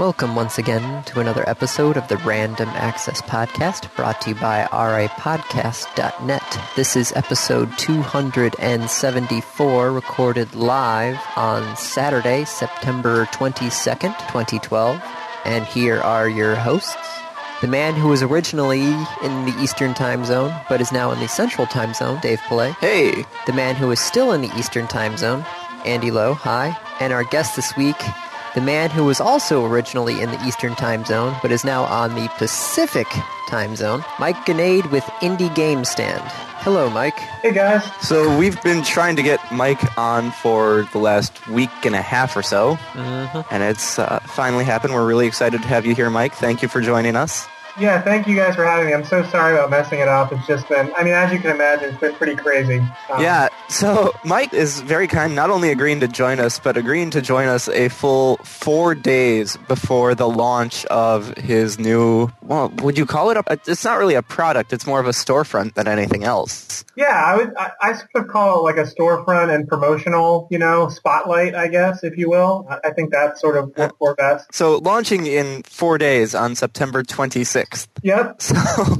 Welcome once again to another episode of the Random Access Podcast brought to you by rapodcast.net. This is episode 274 recorded live on Saturday, September 22nd, 2012. And here are your hosts. The man who was originally in the Eastern Time Zone but is now in the Central Time Zone, Dave Pillay. Hey, The man who is still in the Eastern Time Zone, Andy Lowe. Hi. And our guest this week, the man who was also originally in the Eastern Time Zone but is now on the Pacific Time Zone, Mike Gnade with Indie Game Stand. Hello, Mike. Hey guys. so we've been trying to get Mike on for the last week and a half or so, and it's uh, finally happened. We're really excited to have you here, Mike. Thank you for joining us. Yeah, thank you guys for having me. I'm so sorry about messing it up. It's just been, I mean, as you can imagine, it's been pretty crazy. Um, Yeah, so Mike is very kind, not only agreeing to join us, but agreeing to join us a full four days before the launch of his new, well, would you call it a, it's not really a product, it's more of a storefront than anything else. Yeah, I would, I, I sort of call it like a storefront and promotional, you know, spotlight, I guess, if you will. I, I think that's sort of what for best. So launching in four days on September 26th. Yep. So,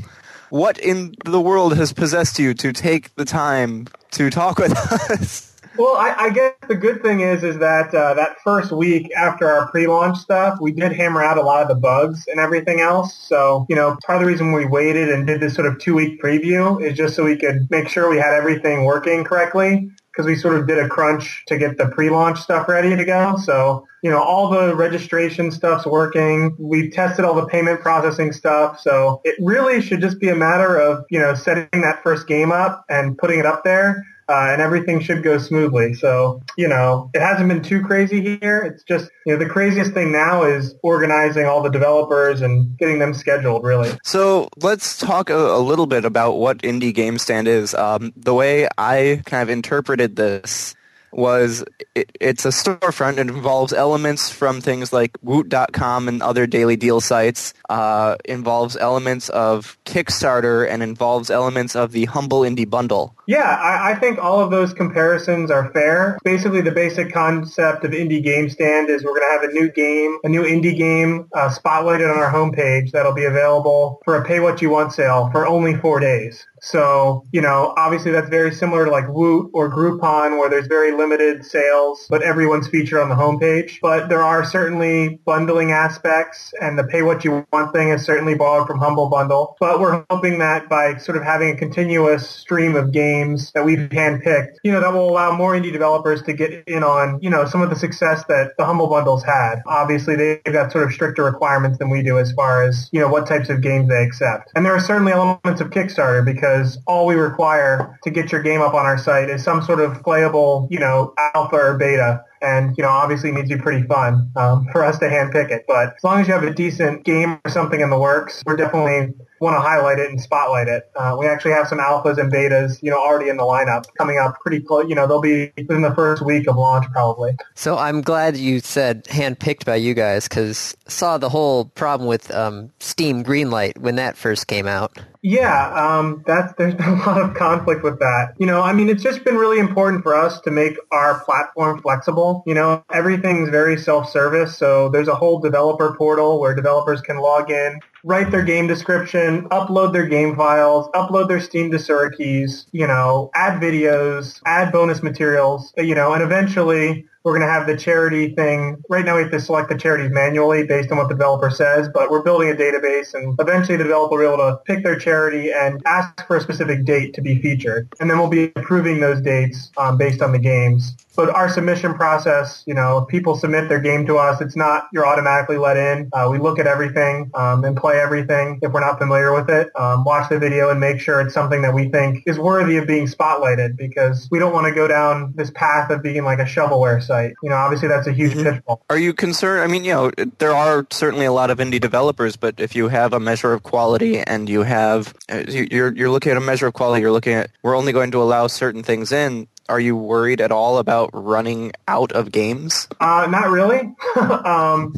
what in the world has possessed you to take the time to talk with us? Well, I, I guess the good thing is, is that uh, that first week after our pre-launch stuff, we did hammer out a lot of the bugs and everything else. So, you know, part of the reason we waited and did this sort of two-week preview is just so we could make sure we had everything working correctly because we sort of did a crunch to get the pre-launch stuff ready to go. So, you know, all the registration stuff's working. We've tested all the payment processing stuff. So it really should just be a matter of, you know, setting that first game up and putting it up there. Uh, and everything should go smoothly. So, you know, it hasn't been too crazy here. It's just, you know, the craziest thing now is organizing all the developers and getting them scheduled, really. So let's talk a, a little bit about what Indie Game Stand is. Um, the way I kind of interpreted this was it, it's a storefront. It involves elements from things like Woot.com and other daily deal sites. Uh, involves elements of Kickstarter and involves elements of the Humble Indie Bundle. Yeah, I, I think all of those comparisons are fair. Basically, the basic concept of Indie Game Stand is we're going to have a new game, a new indie game uh, spotlighted on our homepage that'll be available for a pay what you want sale for only four days. So, you know, obviously that's very similar to like Woot or Groupon where there's very limited sales, but everyone's featured on the homepage. But there are certainly bundling aspects and the pay what you want thing is certainly borrowed from Humble Bundle. But we're hoping that by sort of having a continuous stream of games that we've handpicked, you know, that will allow more indie developers to get in on, you know, some of the success that the Humble Bundles had. Obviously they've got sort of stricter requirements than we do as far as, you know, what types of games they accept. And there are certainly elements of Kickstarter because all we require to get your game up on our site is some sort of playable, you know, alpha or beta. And, you know, obviously needs to be pretty fun um, for us to handpick it. But as long as you have a decent game or something in the works, we're definitely want to highlight it and spotlight it. Uh, we actually have some alphas and betas, you know, already in the lineup coming up pretty close. You know, they'll be within the first week of launch probably. So I'm glad you said handpicked by you guys because saw the whole problem with um, Steam Greenlight when that first came out. Yeah, um, that's there's been a lot of conflict with that. You know, I mean, it's just been really important for us to make our platform flexible. You know, everything's very self-service, so there's a whole developer portal where developers can log in, write their game description, upload their game files, upload their Steam Desura keys, you know, add videos, add bonus materials, you know, and eventually we're going to have the charity thing. Right now we have to select the charities manually based on what the developer says, but we're building a database and eventually the developer will be able to pick their charity and ask for a specific date to be featured. And then we'll be approving those dates um, based on the games. But our submission process, you know, people submit their game to us, it's not you're automatically let in. Uh, we look at everything um, and play everything if we're not familiar with it. Um, watch the video and make sure it's something that we think is worthy of being spotlighted because we don't want to go down this path of being like a shovelware site. You know, obviously that's a huge pitfall. Are you concerned? I mean, you know, there are certainly a lot of indie developers, but if you have a measure of quality and you have, uh, you- you're, you're looking at a measure of quality, you're looking at, we're only going to allow certain things in, are you worried at all about running out of games? Uh, not really. um,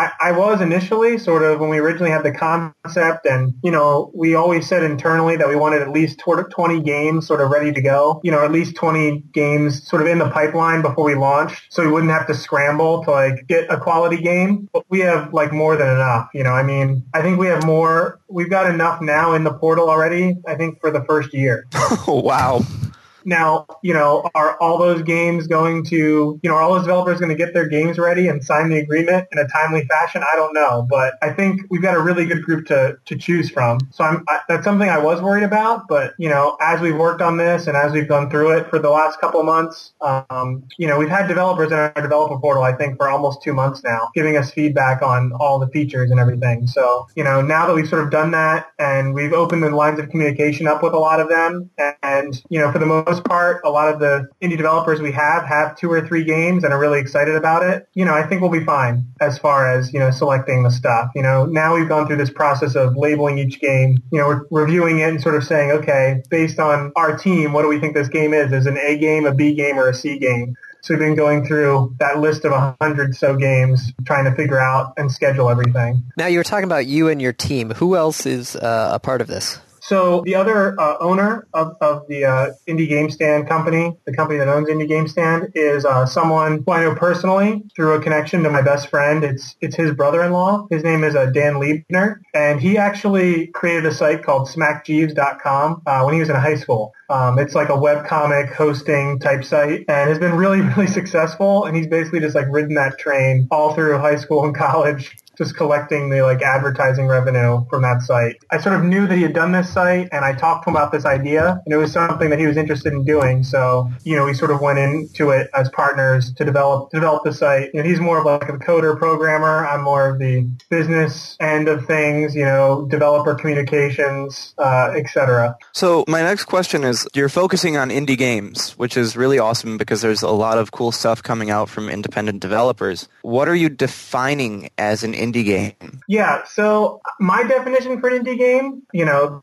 I, I was initially sort of when we originally had the concept and, you know, we always said internally that we wanted at least 20 games sort of ready to go, you know, at least 20 games sort of in the pipeline before we launched so we wouldn't have to scramble to like get a quality game. But we have like more than enough, you know, I mean, I think we have more, we've got enough now in the portal already, I think for the first year. wow. Now, you know, are all those games going to, you know, are all those developers going to get their games ready and sign the agreement in a timely fashion? I don't know, but I think we've got a really good group to, to choose from. So I'm, I, that's something I was worried about, but, you know, as we've worked on this and as we've gone through it for the last couple of months, um, you know, we've had developers in our developer portal, I think, for almost two months now, giving us feedback on all the features and everything. So, you know, now that we've sort of done that and we've opened the lines of communication up with a lot of them and, and you know, for the most most part, a lot of the indie developers we have have two or three games and are really excited about it. You know, I think we'll be fine as far as, you know, selecting the stuff. You know, now we've gone through this process of labeling each game, you know, reviewing it and sort of saying, okay, based on our team, what do we think this game is? Is an A game, a B game, or a C game? So we've been going through that list of a hundred so games, trying to figure out and schedule everything. Now you were talking about you and your team. Who else is uh, a part of this? So the other uh, owner of, of the uh, Indie Game Stand company, the company that owns Indie Game Stand, is uh, someone who I know personally through a connection to my best friend. It's it's his brother-in-law. His name is uh, Dan Liebner, and he actually created a site called SmackJeeves.com uh, when he was in high school. Um, it's like a web comic hosting type site and has been really, really successful. And he's basically just like ridden that train all through high school and college just collecting the like advertising revenue from that site. I sort of knew that he had done this site and I talked to him about this idea and it was something that he was interested in doing. So, you know, we sort of went into it as partners to develop, to develop the site. You know, he's more of like a coder programmer. I'm more of the business end of things, you know, developer communications, uh, etc. So my next question is you're focusing on indie games, which is really awesome because there's a lot of cool stuff coming out from independent developers. What are you defining as an indie indie game? Yeah, so my definition for an indie game, you know,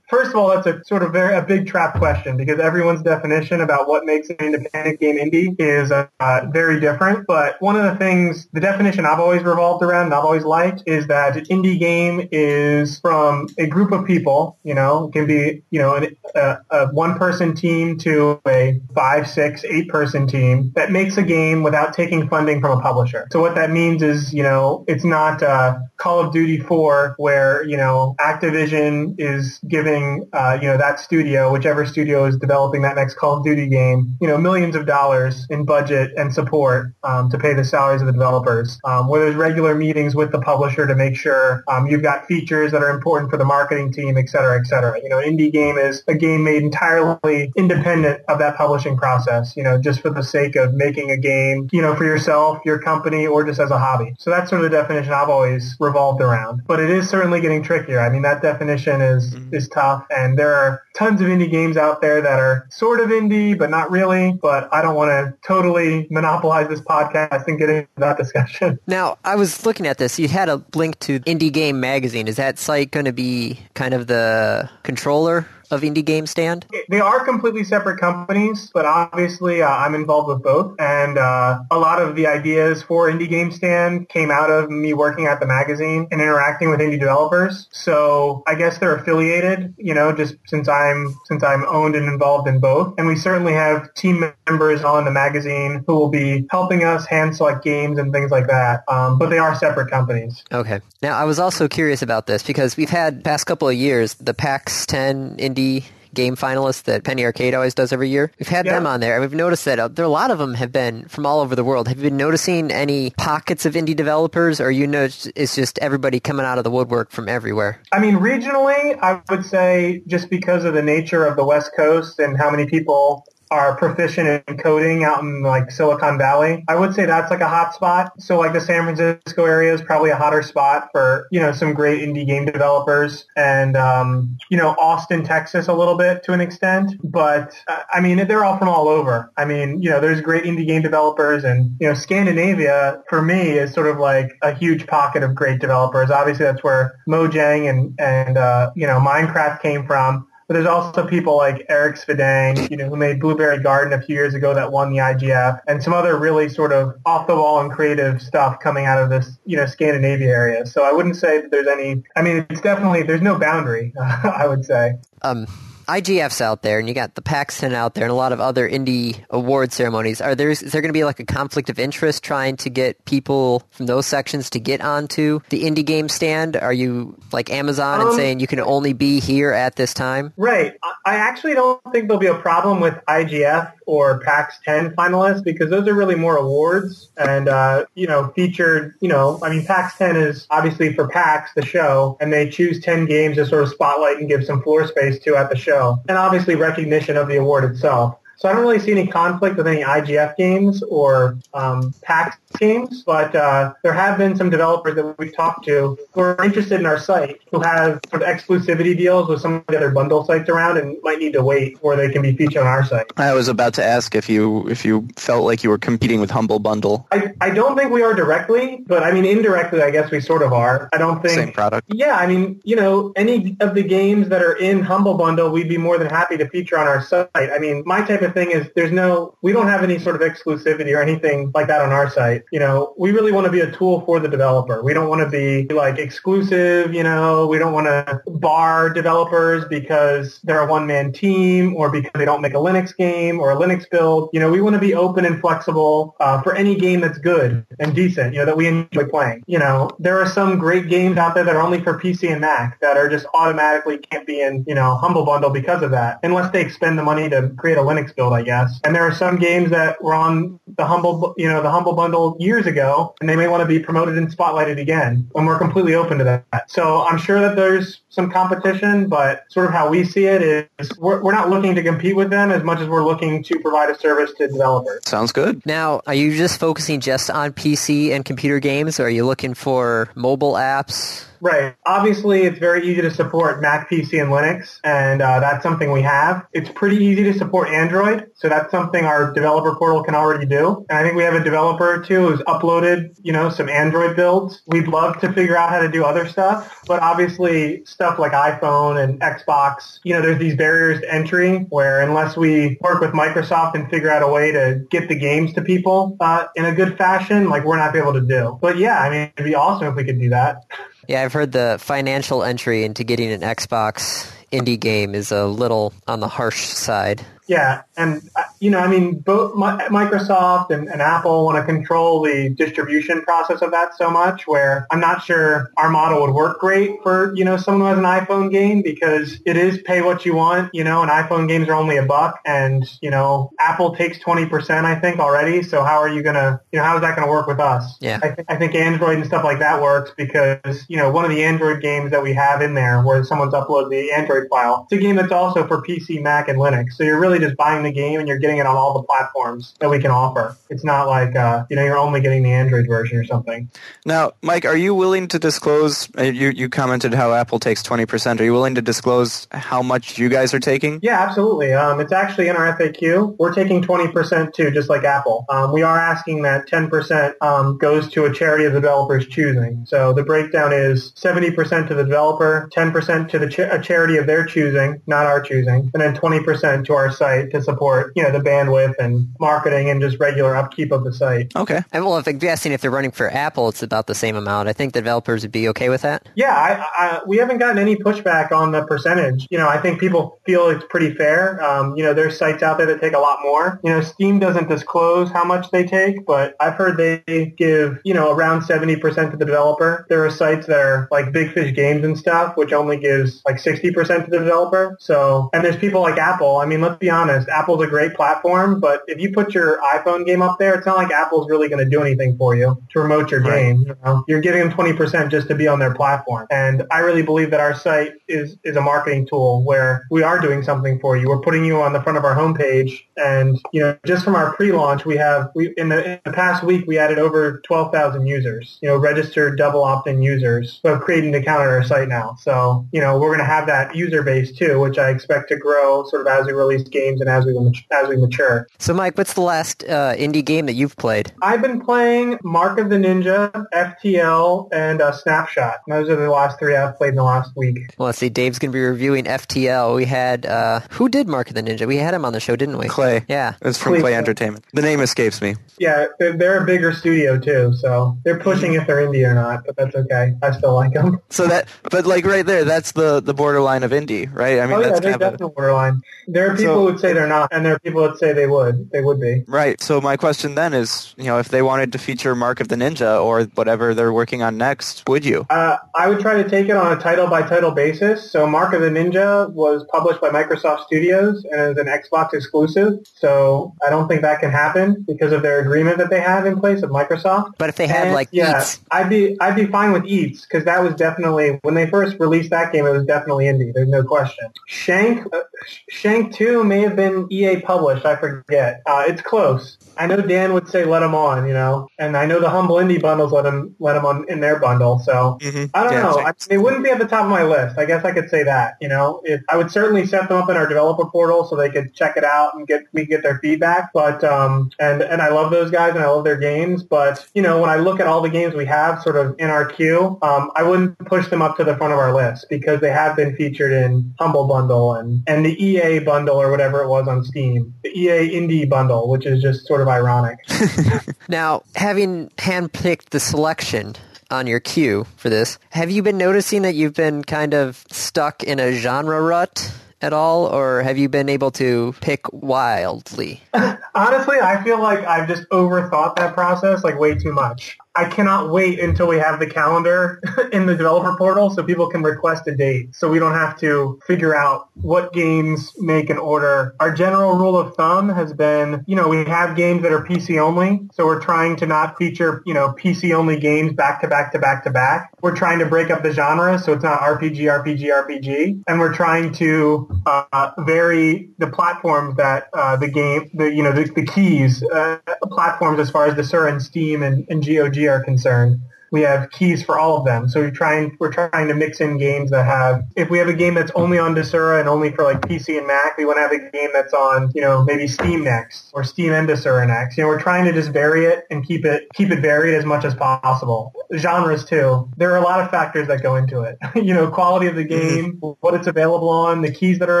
first of all, that's a sort of very a big trap question because everyone's definition about what makes an independent game indie is uh, very different. But one of the things, the definition I've always revolved around and I've always liked is that an indie game is from a group of people, you know, can be, you know, an, a, a one-person team to a five, six, eight-person team that makes a game without taking funding from a publisher. So what that means is, you know, it's not uh, Call of Duty 4 where, you know, Activision is giving, uh, you know, that studio, whichever studio is developing that next Call of Duty game, you know, millions of dollars in budget and support um, to pay the salaries of the developers. Um, where there's regular meetings with the publisher to make sure um, you've got features that are important for the marketing team, et cetera, et cetera. You know, indie game is a game made entirely independent of that publishing process, you know, just for the sake of making a game, you know, for yourself, your company, or just as a hobby. So that's sort of the definition I've always revolved around. But it is certainly getting trickier. I mean, that definition is, mm-hmm. is tough and there are tons of indie games out there that are sort of indie, but not really. But I don't want to totally monopolize this podcast and get into that discussion. Now, I was looking at this. You had a link to Indie Game Magazine. Is that site going to be kind of the controller of Indie Game Stand? They are completely separate companies, but obviously uh, I'm involved with both. And uh, a lot of the ideas for Indie Game Stand came out of me working at the magazine and interacting with indie developers. So I guess they're affiliated, you know, just since I'm since I'm owned and involved in both. And we certainly have team members on the magazine who will be helping us hand select games and things like that. Um, but they are separate companies. Okay. Now I was also curious about this because we've had past couple of years the PAX 10 indie indie game finalists that Penny Arcade always does every year. We've had yeah. them on there, and we've noticed that uh, there a lot of them have been from all over the world. Have you been noticing any pockets of indie developers, or you know it's just everybody coming out of the woodwork from everywhere? I mean, regionally, I would say just because of the nature of the West Coast and how many people are proficient in coding out in like Silicon Valley. I would say that's like a hot spot. So like the San Francisco area is probably a hotter spot for, you know, some great indie game developers and, um, you know, Austin, Texas a little bit to an extent. But uh, I mean, they're all from all over. I mean, you know, there's great indie game developers and, you know, Scandinavia for me is sort of like a huge pocket of great developers. Obviously that's where Mojang and, and, uh, you know, Minecraft came from. But there's also people like Eric Svedang, you know, who made Blueberry Garden a few years ago that won the IGF, and some other really sort of off the wall and creative stuff coming out of this, you know, Scandinavia area. So I wouldn't say that there's any. I mean, it's definitely there's no boundary. I would say. Um, IGF's out there, and you got the PAX 10 out there, and a lot of other indie award ceremonies. Are there is there going to be like a conflict of interest trying to get people from those sections to get onto the indie game stand? Are you like Amazon Um, and saying you can only be here at this time? Right. I actually don't think there'll be a problem with IGF or PAX 10 finalists because those are really more awards and, uh, you know, featured, you know, I mean, PAX 10 is obviously for PAX, the show, and they choose 10 games to sort of spotlight and give some floor space to at the show. And obviously recognition of the award itself. So I don't really see any conflict with any IGF games or um, PAX games, but uh, there have been some developers that we've talked to who are interested in our site who have sort of exclusivity deals with some of the other bundle sites around and might need to wait before they can be featured on our site. I was about to ask if you if you felt like you were competing with Humble Bundle, I, I don't think we are directly, but I mean indirectly I guess we sort of are. I don't think same product. Yeah, I mean, you know, any of the games that are in Humble Bundle, we'd be more than happy to feature on our site. I mean, my type of thing is there's no, we don't have any sort of exclusivity or anything like that on our site. You know, we really want to be a tool for the developer. We don't want to be like exclusive, you know, we don't want to bar developers because they're a one-man team or because they don't make a Linux game or a Linux build. You know, we want to be open and flexible uh, for any game that's good and decent, you know, that we enjoy playing. You know, there are some great games out there that are only for PC and Mac that are just automatically can't be in, you know, Humble Bundle because of that, unless they expend the money to create a Linux build, I guess. And there are some games that were on the Humble, you know, the Humble Bundle years ago, and they may want to be promoted and spotlighted again, and we're completely open to that. So I'm sure that there's some competition, but sort of how we see it is we're, we're not looking to compete with them as much as we're looking to provide a service to developers. Sounds good. Now, are you just focusing just on PC and computer games, or are you looking for mobile apps? Right. Obviously, it's very easy to support Mac, PC, and Linux, and uh, that's something we have. It's pretty easy to support Android, so that's something our developer portal can already do. And I think we have a developer or two who's uploaded, you know, some Android builds. We'd love to figure out how to do other stuff, but obviously stuff like iPhone and Xbox, you know, there's these barriers to entry where unless we work with Microsoft and figure out a way to get the games to people uh, in a good fashion, like we're not able to do. But yeah, I mean, it'd be awesome if we could do that. Yeah, I've heard the financial entry into getting an Xbox indie game is a little on the harsh side. Yeah, and uh, you know, I mean, both Microsoft and, and Apple want to control the distribution process of that so much. Where I'm not sure our model would work great for you know someone who has an iPhone game because it is pay what you want. You know, and iPhone games are only a buck, and you know, Apple takes 20 percent, I think, already. So how are you gonna, you know, how is that gonna work with us? Yeah. I, th- I think Android and stuff like that works because you know one of the Android games that we have in there where someone's uploaded the Android file. It's a game that's also for PC, Mac, and Linux. So you're really just buying the game and you're getting it on all the platforms that we can offer. It's not like uh, you know you're only getting the Android version or something. Now, Mike, are you willing to disclose? uh, You you commented how Apple takes twenty percent. Are you willing to disclose how much you guys are taking? Yeah, absolutely. Um, it's actually in our FAQ. We're taking 20% too, just like Apple. Um, we are asking that 10% um, goes to a charity of the developer's choosing. So the breakdown is 70% to the developer, 10% to the cha- a charity of their choosing, not our choosing, and then 20% to our site to support, you know, the bandwidth and marketing and just regular upkeep of the site. Okay. And well, if I'm guessing if they're running for Apple, it's about the same amount. I think the developers would be okay with that. Yeah, I, I, we haven't gotten any pushback on the percentage. You know, I think people feel it's pretty fair. Um, you know, there's sites out there that take a lot more. You know, Steam doesn't disclose how much they take, but I've heard they give, you know, around 70% to the developer. There are sites that are like Big Fish Games and stuff, which only gives like 60% to the developer. So, and there's people like Apple. I mean, let's be honest, Apple's a great platform, but if you put your iPhone game up there, it's not like Apple's really going to do anything for you to promote your Right. game. You know, you're giving them 20% just to be on their platform. And I really believe that our site is, is a marketing tool where we are doing something for you. We're putting you on the front of our homepage. And, you know, just from our pre-launch, we have, we, in the, in the past week, we added over 12,000 users, you know, registered double opt-in users who have created an account on our site now. So, you know, we're going to have that user base too, which I expect to grow sort of as we release games and as we, as we mature. So, Mike, what's the last uh, indie game that you've played? I've been playing Mark of the Ninja, FTL, and uh, Snapshot. Those are the last three I've played in the last week. Well, let's see. Dave's going to be reviewing FTL. We had uh, who did Mark of the Ninja? We had him on the show, didn't we? Klei. Yeah. It's from Klei Klei Klei. Entertainment. The name escapes me. Yeah, they're, they're a bigger studio too, so they're pushing if they're indie or not, but that's okay. I still like them. So that, but like right there, that's the the borderline of indie, right? I mean, oh yeah, that's they're kind of a, definitely borderline. There are people So- who would say they're not, and there are people that say they would. They would be. right. So my question then is, you know, if they wanted to feature Mark of the Ninja or whatever they're working on next, would you? Uh, I would try to take it on a title by title basis. So Mark of the Ninja was published by Microsoft Studios and is an Xbox exclusive. So I don't think that can happen because of their agreement that they have in place with Microsoft. But if they had And, like yeah, Eets, I'd be I'd be fine with Eets because that was definitely when they first released that game, it was definitely indie. There's no question. Shank uh, Shank Two may have been EA published. I forget. Uh, it's close. I know Dan would say let them on, you know, and I know the Humble Indie bundles let them let them on in their bundle. So Mhm. I don't Yeah, know. I, they wouldn't be at the top of my list. I guess I could say that. You know, if, I would certainly set them up in our developer portal so they could check it out and get we get their feedback. But um, and and I love those guys and I love their games. But you know, when I look at all the games we have sort of in our queue, um, I wouldn't push them up to the front of our list because they have been featured in Humble Bundle and and the EA bundle or whatever it was on Steam, the EA Indie bundle, which is just sort of ironic. now having handpicked the selection on your queue for this, have you been noticing that you've been kind of stuck in a genre rut at all, or have you been able to pick wildly? Honestly, I feel like I've just overthought that process like way too much. I cannot wait until we have the calendar in the developer portal so people can request a date so we don't have to figure out what games make an order. Our general rule of thumb has been, you know, we have games that are PC only, so we're trying to not feature, you know, PC only games back to back to back to back. We're trying to break up the genre so it's not RPG, RPG, RPG, and we're trying to uh, vary the platforms that uh, the game, the you know, the, the keys uh, platforms as far as Desura and Steam and, and GOG are concerned. We have keys for all of them, so we're trying we're trying to mix in games that have. If we have a game that's only on Desura and only for like PC and Mac, we want to have a game that's on you know maybe Steam next or Steam and Desura next. You know, we're trying to just vary it and keep it keep it varied as much as possible. Genres too. There are a lot of factors that go into it. you know, quality of the mm-hmm. game, what it's available on, the keys that are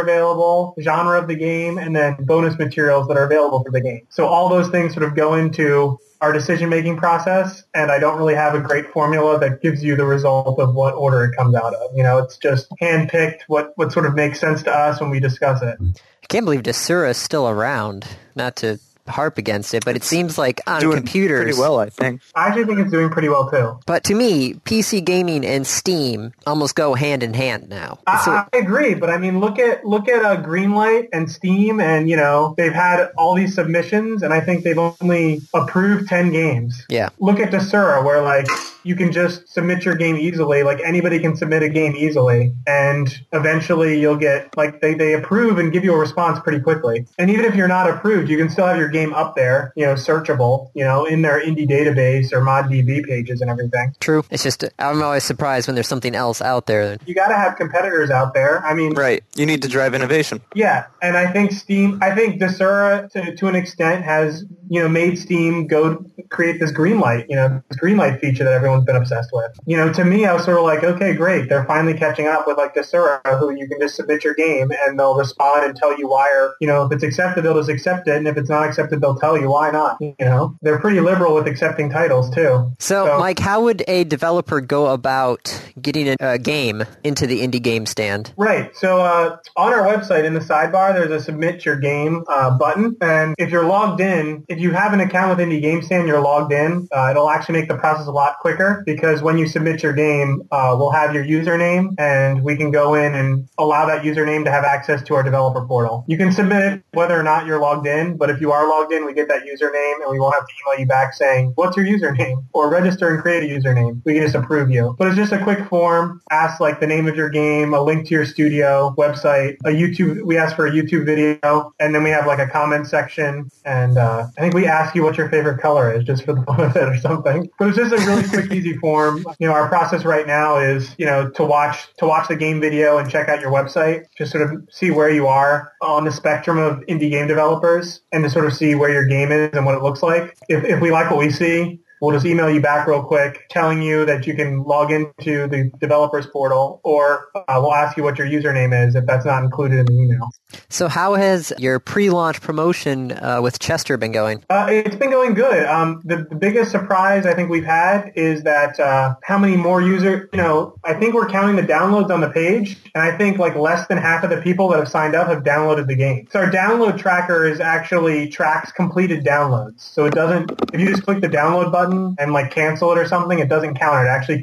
available, genre of the game, and then bonus materials that are available for the game. So all those things sort of go into our decision making process and I don't really have a great formula that gives you the result of what order it comes out of. You know, it's just handpicked what, what sort of makes sense to us when we discuss it. I can't believe Desura is still around. Not to harp against it, but it seems like on Doing computers. pretty well, I think. I actually think it's doing pretty well too. But to me, PC gaming and Steam almost go hand in hand now. So- I, I agree, but I mean, look at look at uh, Greenlight and Steam, and you know they've had all these submissions, and I think they've only approved ten games. yeah. Look at Desura, where like you can just submit your game easily. Like anybody can submit a game easily, and eventually you'll get like they, they approve and give you a response pretty quickly. And even if you're not approved, you can still have your game up there, you know, searchable, you know, in their indie database or ModDB pages and everything. True. It's just I'm always surprised when there's something else out there. You got to have competitors out there. I mean, Right. You need to drive innovation. Yeah, and I think Steam, I think Desura to, to an extent has, you know, made Steam go create this green light, you know, this green light feature that everyone's been obsessed with. You know, to me, I was sort of like, okay, great. They're finally catching up with like Desura, who you can just submit your game and they'll respond and tell you why or, you know, if it's accepted, they'll just accept it. And if it's not accepted, they'll tell you why not. You know, they're pretty liberal with accepting titles too. So, So- Mike, how would a developer go about getting a, a game into the indie game stand? Right. So uh, on our website in the sidebar, there's a submit your game uh, button. And if you're logged in, if you have an account with Indie Game Stand, you're logged in, uh, it'll actually make the process a lot quicker because when you submit your game, uh, we'll have your username and we can go in and allow that username to have access to our developer portal. You can submit it whether or not you're logged in, but if you are logged in, we get that username and we won't have to email you back saying, what's your username? Or register and create a username. We can just approve you. But it's just a quick form, ask like the name of your game, a link to your studio, website, a YouTube, we ask for a YouTube video, and then we have like a comment section. And uh, I think we ask you what your favorite color is just for the fun of it or something. But it's just a really quick, easy form. You know, our process right now is, you know, to watch, to watch the game video and check out your website, just sort of see where you are on the spectrum of indie game developers and to sort of see where your game is and what it looks like. If, if we like what we see, We'll just email you back real quick telling you that you can log into the developers portal or uh, we'll ask you what your username is if that's not included in the email. So how has your pre-launch promotion uh, with Chester been going? Uh, it's been going good. Um, the, the, biggest surprise I think we've had is that uh, how many more users, you know, I think we're counting the downloads on the page and I think like less than half of the people that have signed up have downloaded the game. So our download tracker is actually tracks completed downloads. So it doesn't, if you just click the download button button and like cancel it or something, it doesn't count. It actually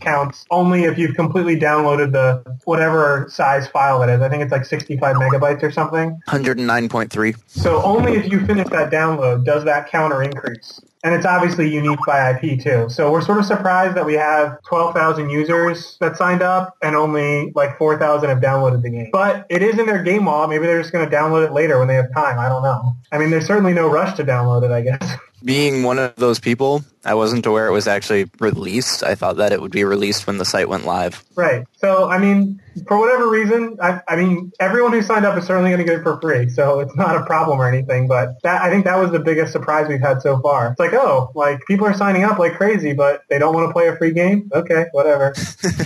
counts only if you've completely downloaded the whatever size file it is. I think it's like 65 megabytes or something. 109.3. So only if you finish that download does that counter increase. And it's obviously unique by IP too. So we're sort of surprised that we have 12,000 users that signed up and only like 4,000 have downloaded the game. But it is in their game wall. Maybe they're just going to download it later when they have time. I don't know. I mean, there's certainly no rush to download it, I guess. being one of those people, I wasn't aware it was actually released. I thought that it would be released when the site went live. Right. So, I mean, for whatever reason, I, I mean, everyone who signed up is certainly going to get it for free, so it's not a problem or anything. But that, I think that was the biggest surprise we've had so far. It's like, oh, like people are signing up like crazy, but they don't want to play a free game. Okay, whatever.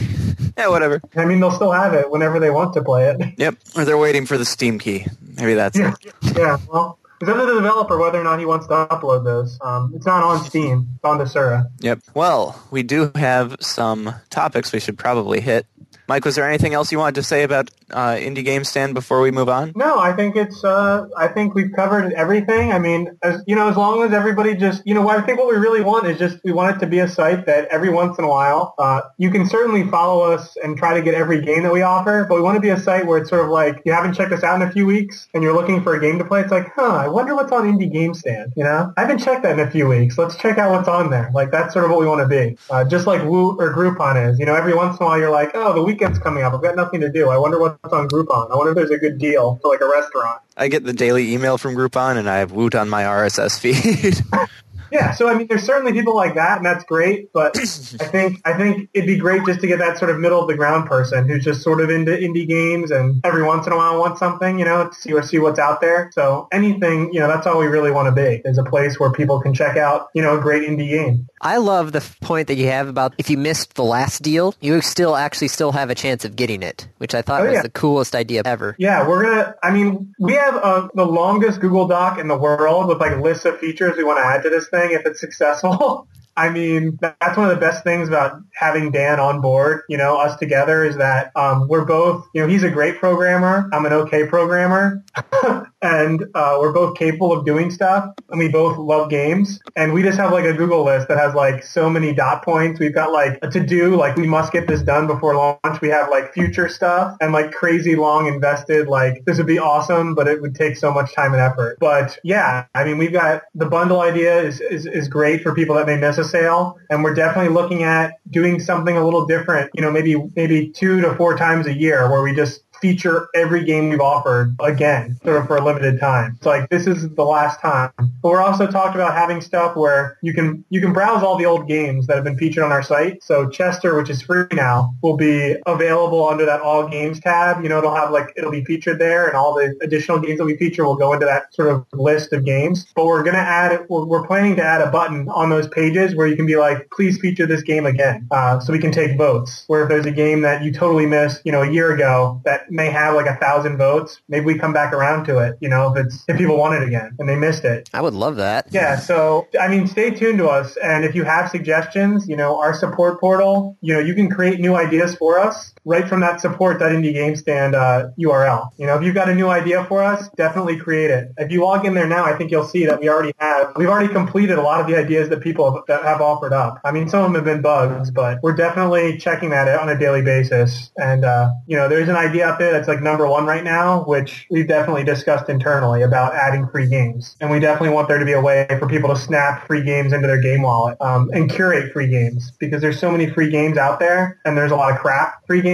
yeah, whatever. I mean, they'll still have it whenever they want to play it. Yep. Or they're waiting for the Steam key. Maybe that's yeah. it. Yeah. Well, it's up to the developer whether or not he wants to upload those. Um, it's not on Steam. It's on Desura. Yep. Well, we do have some topics we should probably hit. Mike, was there anything else you wanted to say about uh, Indie Game Stand before we move on? No, I think it's. Uh, I think we've covered everything. I mean, as you know, as long as everybody just, you know, I think what we really want is just we want it to be a site that every once in a while uh, you can certainly follow us and try to get every game that we offer, but we want to be a site where it's sort of like you haven't checked us out in a few weeks and you're looking for a game to play. It's like, huh, I wonder what's on Indie Game Stand. You know, I haven't checked that in a few weeks. Let's check out what's on there. Like that's sort of what we want to be. Uh, just like Woot or Groupon is. You know, every once in a while you're like, oh, the weekend's coming up. I've got nothing to do. I wonder what's on Groupon. I wonder if there's a good deal for like a restaurant. I get the daily email from Groupon, and I have Woot on my RSS feed. Yeah, so I mean, there's certainly people like that, and that's great. But I think I think it'd be great just to get that sort of middle of the ground person who's just sort of into indie games and every once in a while wants something, you know, to see or see what's out there. So anything, you know, that's all we really want to be is a place where people can check out, you know, a great indie game. I love the point that you have about if you missed the last deal, you still actually still have a chance of getting it, which I thought oh, was yeah. the coolest idea ever. Yeah, we're gonna. I mean, we have uh, the longest Google Doc in the world with like lists of features we want to add to this thing if it's successful. I mean, that's one of the best things about having Dan on board, you know, us together is that um, we're both, you know, he's a great programmer. I'm an okay programmer. and uh, we're both capable of doing stuff. And we both love games. And we just have like a Google list that has like so many dot points. We've got like a to-do, like we must get this done before launch. We have like future stuff and like crazy long invested, like this would be awesome, but it would take so much time and effort. But yeah, I mean, we've got the bundle idea is, is, is great for people that may miss a sale. And we're definitely looking at doing something a little different, you know, maybe, maybe two to four times a year where we just feature every game we've offered again, sort of for a limited time. It's like this is the last time. But we're also talked about having stuff where you can you can browse all the old games that have been featured on our site. So Chester, which is free now, will be available under that All Games tab. You know, it'll have like it'll be featured there, and all the additional games that we feature will go into that sort of list of games. But we're gonna add we're, planning to add a button on those pages where you can be like, please feature this game again, uh, so we can take votes. Where if there's a game that you totally missed, you know, a year ago that may have like a thousand votes, maybe we come back around to it. You know, if it's if people want it again and they missed it. I would love that. Yeah. So I mean, stay tuned to us, and if you have suggestions, you know, our support portal, you know, you can create new ideas for us right from that support.indiegamestand uh, URL. You know, if you've got a new idea for us, definitely create it. If you log in there now, I think you'll see that we already have we've already completed a lot of the ideas that people have, that have offered up. I mean, some of them have been bugs, but we're definitely checking that on a daily basis. And uh, you know, there's an idea up there that's like number one right now, which we've definitely discussed internally about adding free games. And we definitely want there to be a way for people to snap free games into their game wallet um, and curate free games because there's so many free games out there and there's a lot of crap free games.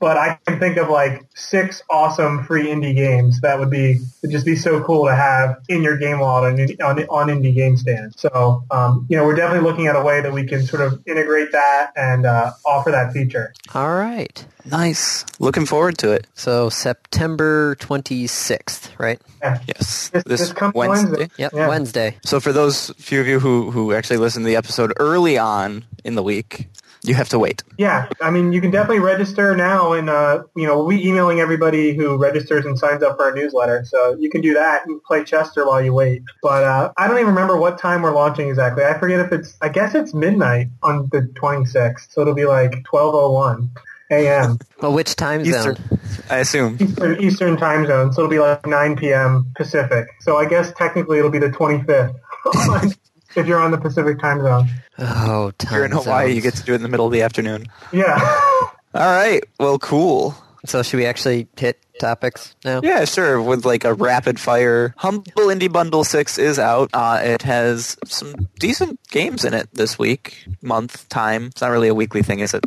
But I can think of like six awesome free indie games that would be would just be so cool to have in your game wallet on, on, on indie game stand. So, um, you know, we're definitely looking at a way that we can sort of integrate that and uh, offer that feature. All right. Nice. Looking forward to it. So September 26th, right? Yeah. Yes. This, this comes Wednesday. Yep, Yeah. Wednesday. So for those few of you who, who actually listened to the episode early on in the week, you have to wait. Yeah, I mean, you can definitely register now, and uh, you know, we'll be emailing everybody who registers and signs up for our newsletter. So you can do that and play Chester while you wait. But uh, I don't even remember what time we're launching exactly. I forget if it's. I guess it's midnight on the 26th, so it'll be like 12:01 a.m. Well, which time zone? Eastern, I assume. Eastern, Eastern time zone, so it'll be like 9 p.m. Pacific. So I guess technically it'll be the 25th if you're on the Pacific time zone. Oh, time You're in Hawaii, you get to do it in the middle of the afternoon. Yeah. All right. Well, cool. So should we actually hit topics now? Yeah, sure. With like a rapid fire, Humble Indie Bundle Six is out. Uh, it has some decent games in it this week, month, time. It's not really a weekly thing, is it?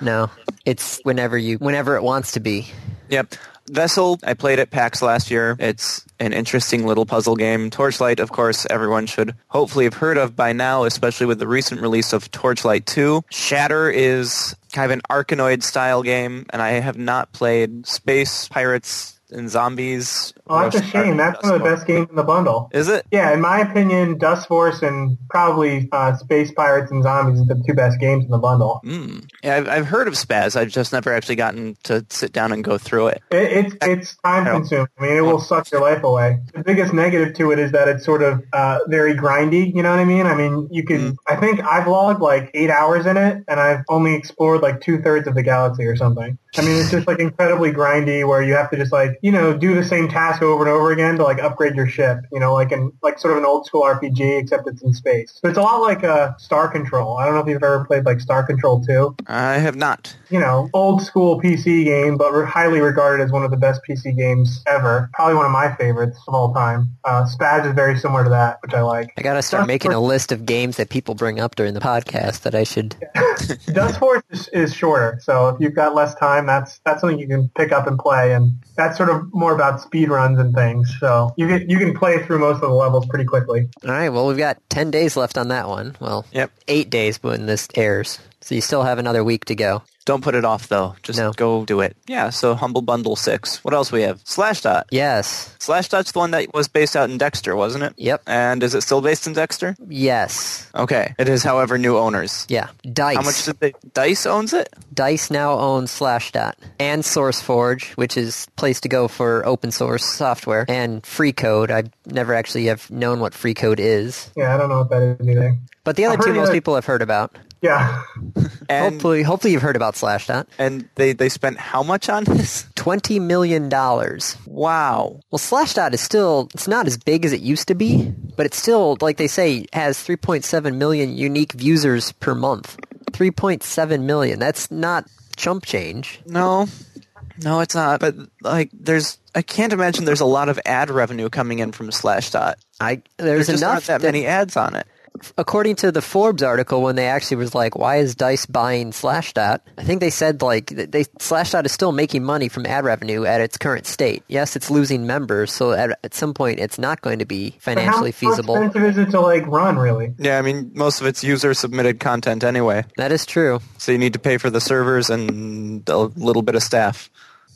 No. It's whenever you, whenever it wants to be. Yep. Vessel, I played at PAX last year. It's an interesting little puzzle game. Torchlight, of course, everyone should hopefully have heard of by now, especially with the recent release of Torchlight 2. Shatter is kind of an Arkanoid style game, and I have not played Space Pirates and Zombies. Oh, that's a shame. That's one of the best games in the bundle. Is it? Yeah, in my opinion, Dust Force and probably uh, Space Pirates and Zombies are the two best games in the bundle. Mm. Yeah, I've, I've heard of Spaz. I've just never actually gotten to sit down and go through it. It, it's it's time consuming. I mean, it will suck your life away. The biggest negative to it is that it's sort of uh, very grindy. You know what I mean? I mean, you can. I think I've logged like eight hours in it, and I've only explored like two thirds of the galaxy or something. I mean, it's just like incredibly grindy, where you have to just like you know do the same task over and over again to like upgrade your ship. You know, like in like sort of an old school RPG, except it's in space. But it's a lot like uh, Star Control. I don't know if you've ever played like Star Control 2 I have not. you know, old school PC game, but re- highly regarded as one of the best PC games ever. Probably one of my favorites of all time. Uh, Spaz is very similar to that, which I like. I gotta start Dust making a list of games that people bring up during the podcast that I should. Dust Force is, is shorter, so if you've got less time, that's that's something you can pick up and play, and that's sort of more about speed runs and things. So you can you can play through most of the levels pretty quickly. All right, well, we've got 10 days left on that one. Well, Yep. eight days when this airs. So you still have another week to go. Don't put it off though. Just No. go do it. Yeah. So Humble Bundle Six. What else we have? Slashdot. Yes. Slashdot's the one that was based out in Dexter, wasn't it? Yep. And is it still based in Dexter? Yes. Okay. It is, however, new owners. Yeah. Dice. How much did they? Dice owns it. Dice now owns Slashdot and SourceForge, which is place to go for open source software, and free code. I've never actually have known what free code is, Yeah, I don't know what that is either. but the other two most of- people have heard about. Yeah, And hopefully, hopefully you've heard about Slashdot. and they they spent how much on this? Twenty million dollars. Wow. Well, Slashdot is still, it's not as big as it used to be, but it's still, like they say, has 3.7 million unique users per month. 3.7 million. That's not chump change. No. No, it's not. But like, there's I can't imagine there's a lot of ad revenue coming in from Slashdot. I, There's there's just enough aren't that many ads on it. According to the Forbes article, when they actually was like, "Why is Dice buying Slashdot?" I think they said like they Slashdot is still making money from ad revenue at its current state. Yes, it's losing members, so at, at some point it's not going to be financially how, feasible. How expensive is it to like run really? Yeah, I mean most of it's user submitted content anyway. That is true. So you need to pay for the servers and a little bit of staff.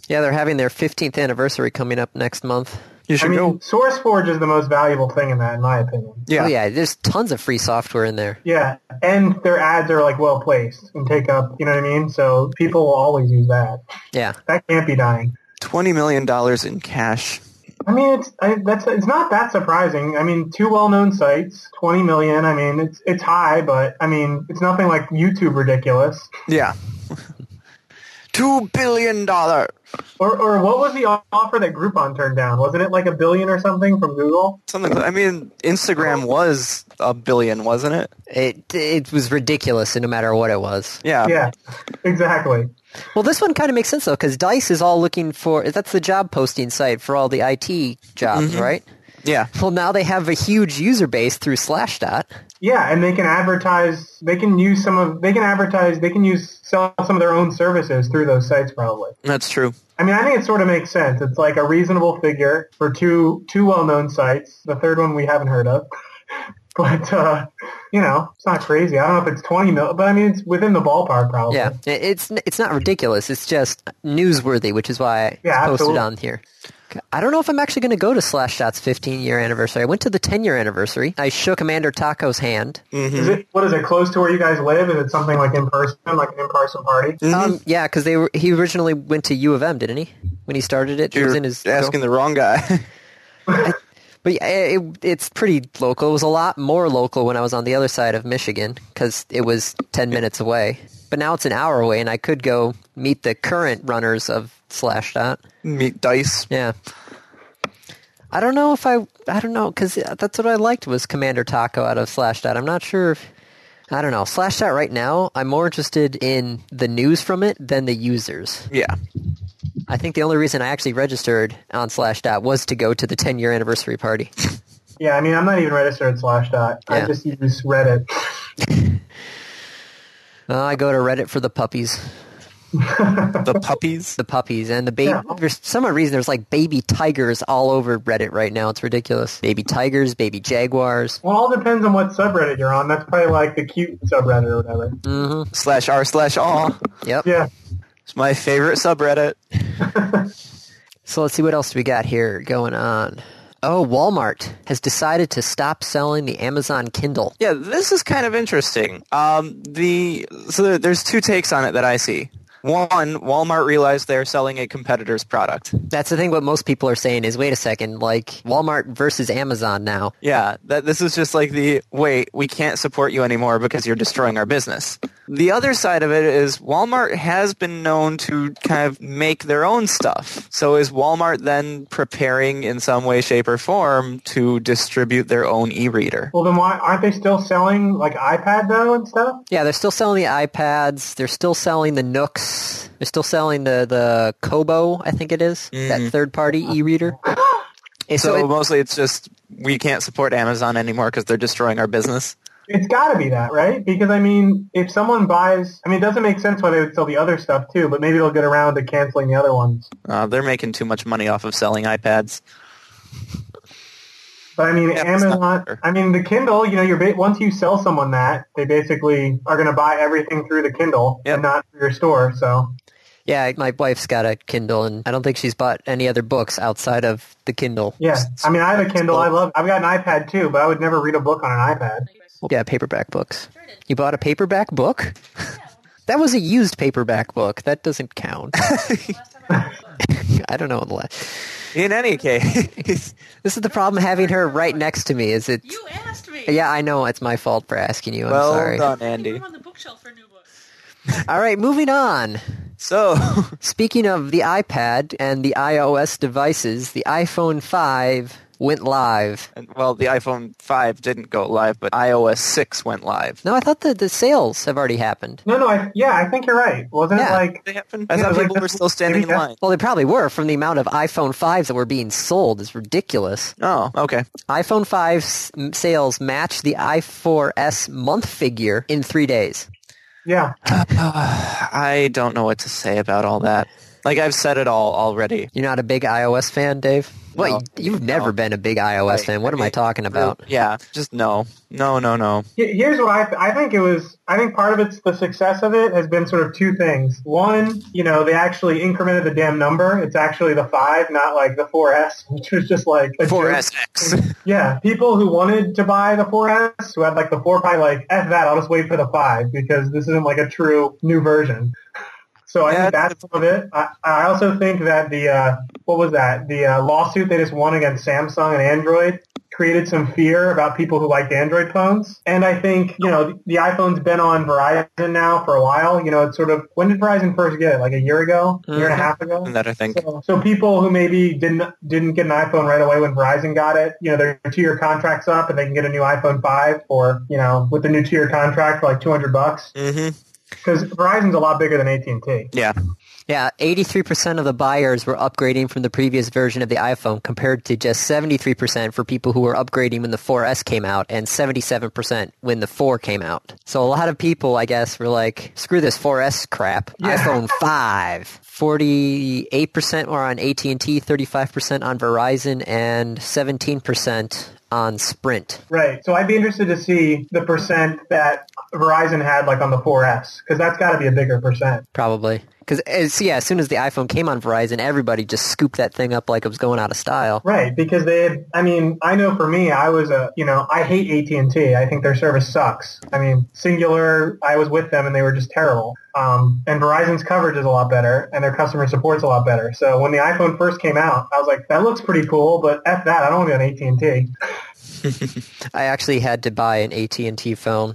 Yeah, they're having their 15th anniversary coming up next month. You I mean, go. SourceForge is the most valuable thing in that, in my opinion. Yeah. Oh yeah, there's tons of free software in there. Yeah, and their ads are like well placed and take up. You know what I mean? So people will always use that. Yeah. That can't be dying. Twenty million dollars in cash. I mean, it's I, that's it's not that surprising. I mean, two well-known sites, twenty million. I mean, it's it's high, but I mean, it's nothing like YouTube ridiculous. Yeah. Two billion dollars. Or, or what was the offer that Groupon turned down? Wasn't it like a billion or something from Google? Something. I mean, Instagram was a billion, wasn't it? It it was ridiculous, no matter what it was. Yeah. Yeah, exactly. Well, this one kind of makes sense though, because Dice is all looking for. That's the job posting site for all the IT jobs, mm-hmm. right? Yeah. Well, now they have a huge user base through Slashdot. Yeah, and they can advertise. They can use some of. They can advertise. They can use sell some of their own services through those sites, probably. That's true. I mean, I think it sort of makes sense. It's like a reasonable figure for two two well-known sites. The third one we haven't heard of, but uh, you know, it's not crazy. I don't know if it's twenty mil, but I mean, it's within the ballpark, probably. Yeah, it's it's not ridiculous. It's just newsworthy, which is why I Yeah, posted absolutely. on here. I don't know if I'm actually going to go to Slashdot's 15 year anniversary. I went to the 10 year anniversary. I shook Commander Taco's hand. Is it what is it close to where you guys live? Is it something like in person, like an in-person party? Um, yeah, because they were. He originally went to U of M, didn't he? When he started it, he was in his asking the wrong guy. But yeah, it, it's pretty local. It was a lot more local when I was on the other side of Michigan because it was 10 minutes away. But now it's an hour away, and I could go meet the current runners of Slashdot. Meet Dice. Yeah. I don't know if I. I don't know because that's what I liked was Commander Taco out of Slash Slashdot. I'm not sure. If, I don't know Slash Slashdot right now. I'm more interested in the news from it than the users. Yeah. I think the only reason I actually registered on Slash Slashdot was to go to the 10 year anniversary party. Yeah, I mean, I'm not even registered at Slashdot. I Yeah. just use Reddit. Uh, I go to Reddit for the puppies. The puppies. The puppies and the baby. Yeah. There's some reason there's like baby tigers all over Reddit right now. It's ridiculous. Baby tigers, baby jaguars. Well, it all depends on what subreddit you're on. That's probably like the cute subreddit or whatever. Mm-hmm. slash r slash aw. Yep. Yeah. It's my favorite subreddit. So let's see what else we got here going on. Oh, Walmart has decided to stop selling the Amazon Kindle. Yeah, this is kind of interesting. Um, the so there's two takes on it that I see. One, Walmart realized they're selling a competitor's product. That's the thing. What most people are saying is, wait a second, like Walmart versus Amazon now. Yeah, that this is just like the wait, we can't support you anymore because you're destroying our business. The other side of it is Walmart has been known to kind of make their own stuff. So is Walmart then preparing in some way, shape, or form to distribute their own e-reader? Well, then why aren't they still selling like iPad though and stuff? Yeah, they're still selling the iPads. They're still selling the Nooks. They're still selling the the Kobo, I think it is, that third party e-reader. So, so it- mostly it's just we can't support Amazon anymore because they're destroying our business. It's got to be that, right? Because I mean, if someone buys, I mean, it doesn't make sense why they would sell the other stuff too. But maybe they'll get around to canceling the other ones. Uh, they're making too much money off of selling iPads. But I mean, Yeah, Amazon. I mean, the Kindle. You know, you're ba- once you sell someone that, they basically are going to buy everything through the Kindle Yep. and not through your store. So yeah, my wife's got a Kindle, and I don't think she's bought any other books outside of the Kindle. yeah, I mean, I have a Kindle. I love. I've got an iPad too, but I would never read a book on an iPad. Yeah, paperback books. You bought a paperback book? that was a used paperback book. That doesn't count. I don't know. The la- In any case, This is the problem having her right next to me. Is it? You asked me. Yeah, I know it's my fault for asking you. I'm well sorry. done, Andy. I'm on the bookshelf for new books. All right, moving on. So, Speaking of the iPad and the iOS devices, the iPhone 5 went live. and- well, the iPhone 5 didn't go live, but iOS 6 went live. No, I thought the, the sales have already happened. No, no, I, yeah, I think you're right. Wasn't Yeah. it like? They happened? I Yeah, thought people this- were still standing in line. Well, they probably were from the amount of iPhone 5s that were being sold. is ridiculous. Oh, okay. iPhone 5 s- sales matched the i4S month figure in three days. Yeah, I don't know what to say about all that. Like, I've said it all already. You're not a big iOS fan, Dave? What? No. You've never No. been a big iOS Right. fan. What am I talking about? Yeah, just no. No, no, no. Here's what I I think it was. I think part of it's the success of it has been sort of two things. One, you know, they actually incremented the damn number. It's actually the five, not like the 4S, which was just like a 4SX. Yeah, people who wanted to buy the 4S, who had like the 4 Pi, like F that, I'll just wait for the 5 because this isn't like a true new version. So I think that's some of it. I, I also think that the uh, what was that? The uh, lawsuit they just won against Samsung and Android created some fear about people who liked Android phones. And I think, you know, the iPhone's been on Verizon now for a while. You know, it's sort of, when did Verizon first get it? Like a year ago? A year and a Mhm. half ago? And that I think. So, so people who maybe didn't didn't get an iPhone right away when Verizon got it, you know, their two-year contract's up and they can get a new iPhone 5 for, you know, with the new two-year contract for like 200 bucks. hmm Because Verizon's a lot bigger than AT&T. Yeah. Yeah, 83% of the buyers were upgrading from the previous version of the iPhone compared to just 73% for people who were upgrading when the 4S came out and 77% when the 4 came out. So a lot of people, I guess, were like, screw this 4S crap. Yeah. iPhone 5. 48% were on AT&T, 35% on Verizon, and 17% on Sprint. Right. So I'd be interested to see the percent that Verizon had like on the 4S because that's got to be a bigger percent. Probably. Because, yeah, as soon as the iPhone came on Verizon, everybody just scooped that thing up like it was going out of style. Right, because they had, I mean, I know for me, I was a, you know, I hate AT&T. I think their service sucks. I mean, Cingular, I was with them and they were just terrible. Um, and Verizon's coverage is a lot better and their customer support's a lot better. So when the iPhone first came out, I was like, that looks pretty cool, but F that, I don't want to be on AT&T. I actually had to buy an AT&T phone.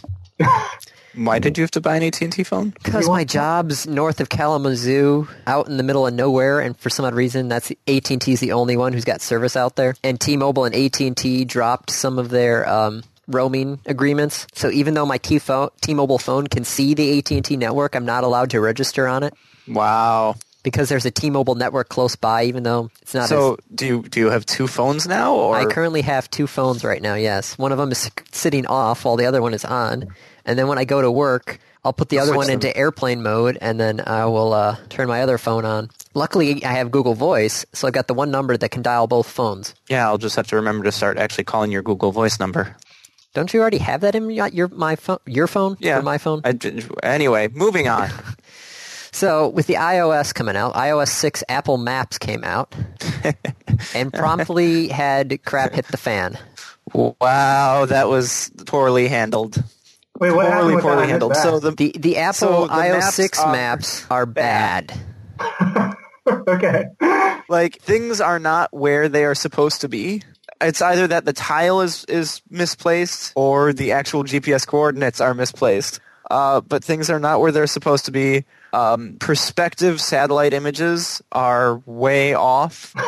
Why did you have to buy an AT&T phone? Because my job's north of Kalamazoo, out in the middle of nowhere, and for some odd reason, that's AT&T's the only one who's got service out there. And T-Mobile and AT&T dropped some of their um, roaming agreements. So even though my T phone, T-Mobile phone can see the AT&T network, I'm not allowed to register on it Wow. Because there's a T-Mobile network close by. Even though it's not. So as, do you do you have two phones now, or I currently have two phones right now. Yes, one of them is sitting off while the other one is on. And then when I go to work, I'll put the other one them. into airplane mode, and then I will uh, turn my other phone on. Luckily, I have Google Voice, so I've got the one number that can dial both phones. yeah, I'll just have to remember to start actually calling your Google Voice number. Don't you already have that in your your my phone? Your phone? Yeah, my phone. I anyway, moving on. So with the iOS coming out, iOS six Apple Maps came out, and promptly had crap hit the fan. wow, that was poorly handled. Wait, what Poorly, with poorly handled. So the The the Apple So the iOS maps six are maps are bad. okay. like things are not where they are supposed to be. It's either that the tile is is misplaced or the actual GPS coordinates are misplaced. Uh, but things are not where they're supposed to be. Um, perspective satellite images are way off.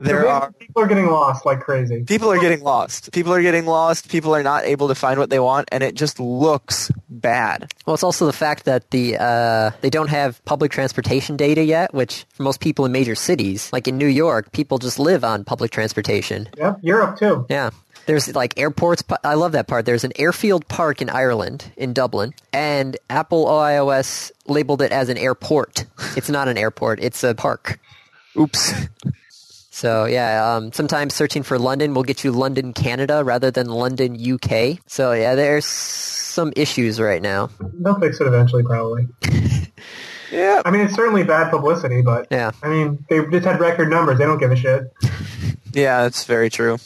There are People are getting lost like crazy. people are getting lost. People are getting lost. People are not able to find what they want, and it just looks bad. Well, it's also the fact that the uh, they don't have public transportation data yet, which for most people in major cities, like in New York, people just live on public transportation. Yep, Europe too. Yeah. There's like airports. I love that part. There's an airfield park in Ireland, in Dublin, and Apple iOS labeled it as an airport. It's not an airport. It's a park. Oops. So yeah, um, sometimes searching for London will get you London, Canada, rather than London, UK. So yeah, there's some issues right now. They'll fix it eventually, probably. yeah. I mean, it's certainly bad publicity, but Yeah. I mean, they just had record numbers. They don't give a shit. Yeah, that's very true.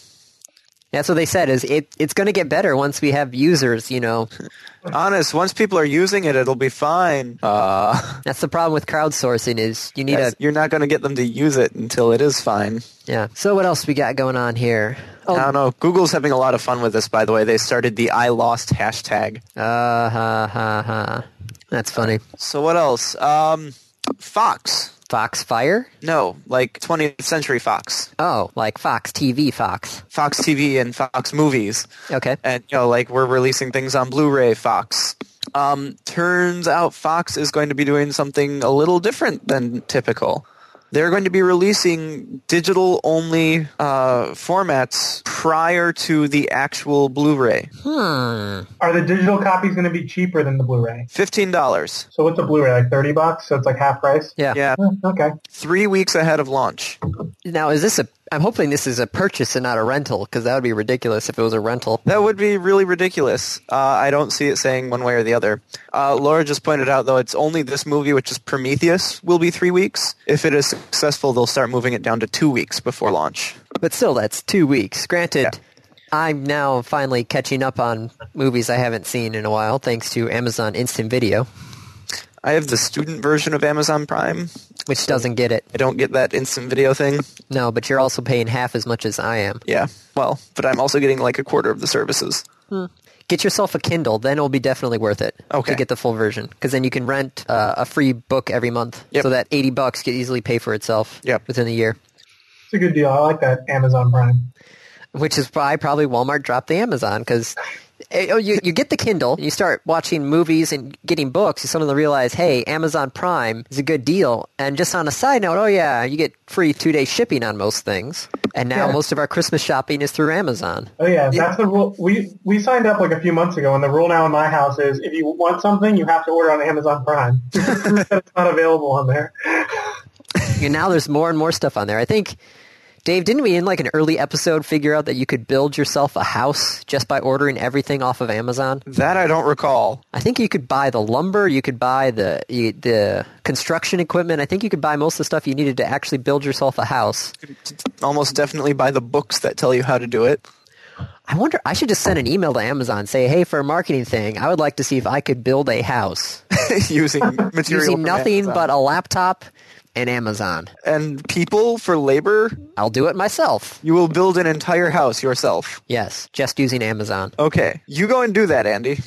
That's what they said. Is it? It's going to get better once we have users. You know, Honest, once people are using it, it'll be fine. Uh, that's the problem with crowdsourcing. Is you need a... You're not going to get them to use it until it is fine. yeah. So what else we got going on here? I Oh, don't know. Google's having a lot of fun with this, by the way. They started the I lost hashtag. uh, ha ha ha. That's funny. So what else? Um, Fox. Foxfire? No, like 20th Century Fox. Oh, like Fox TV, Fox. Fox TV and Fox Movies. Okay. And, you know, like we're releasing things on Blu-ray Fox. Um, turns out Fox is going to be doing something a little different than typical. They're going to be releasing digital-only uh, formats prior to the actual Blu-ray. Hmm. Are the digital copies going to be cheaper than the Blu-ray? Fifteen dollars. So what's a Blu-ray? Like thirty bucks? So it's like half price. Yeah. Yeah, Eh, Okay. three weeks ahead of launch. Now, is this a? I'm hoping this is a purchase and not a rental, because that would be ridiculous if it was a rental. That would be really ridiculous. Uh, I don't see it saying one way or the other. Uh, Laura just pointed out, though, it's only this movie, which is Prometheus, will be three weeks. If it is successful, they'll start moving it down to two weeks before launch. But still, that's two weeks. Granted, Yeah. I'm now finally catching up on movies I haven't seen in a while, thanks to Amazon Instant Video. I have the student version of Amazon Prime. Which doesn't get it. I don't get that instant video thing. No, but you're also paying half as much as I am. Yeah. Well, but I'm also getting like a quarter of the services. Get yourself a Kindle, then it'll be definitely worth it Okay. to get the full version. Because then you can rent uh, a free book every month, Yep. so that eighty bucks could easily pay for itself Yep. within a year. It's a good deal. I like that Amazon Prime. Which is why probably Walmart dropped the Amazon because Eh, oh, you, you get the Kindle, and you start watching movies and getting books, you suddenly realize, hey, Amazon Prime is a good deal. And just on a side note, oh yeah, you get free two day shipping on most things. And now Yeah. most of our Christmas shopping is through Amazon. Oh yeah, that's the rule. We we signed up like a few months ago, and the rule now in my house is if you want something, you have to order on Amazon Prime. it's not available on there. And now there's more and more stuff on there. I think, Dave, didn't we in like an early episode figure out that you could build yourself a house just by ordering everything off of Amazon? That I don't recall. I think you could buy the lumber, you could buy the you- the construction equipment. I think you could buy most of the stuff you needed to actually build yourself a house. Almost definitely buy the books that tell you how to do it. I wonder. I should just send an email to Amazon say, "Hey, for a marketing thing, I would like to see if I could build a house using material using nothing Amazon. but a laptop and Amazon. and people for labor. I'll do it myself." You will build an entire house yourself. Yes, just using Amazon. Okay, you go and do that, Andy.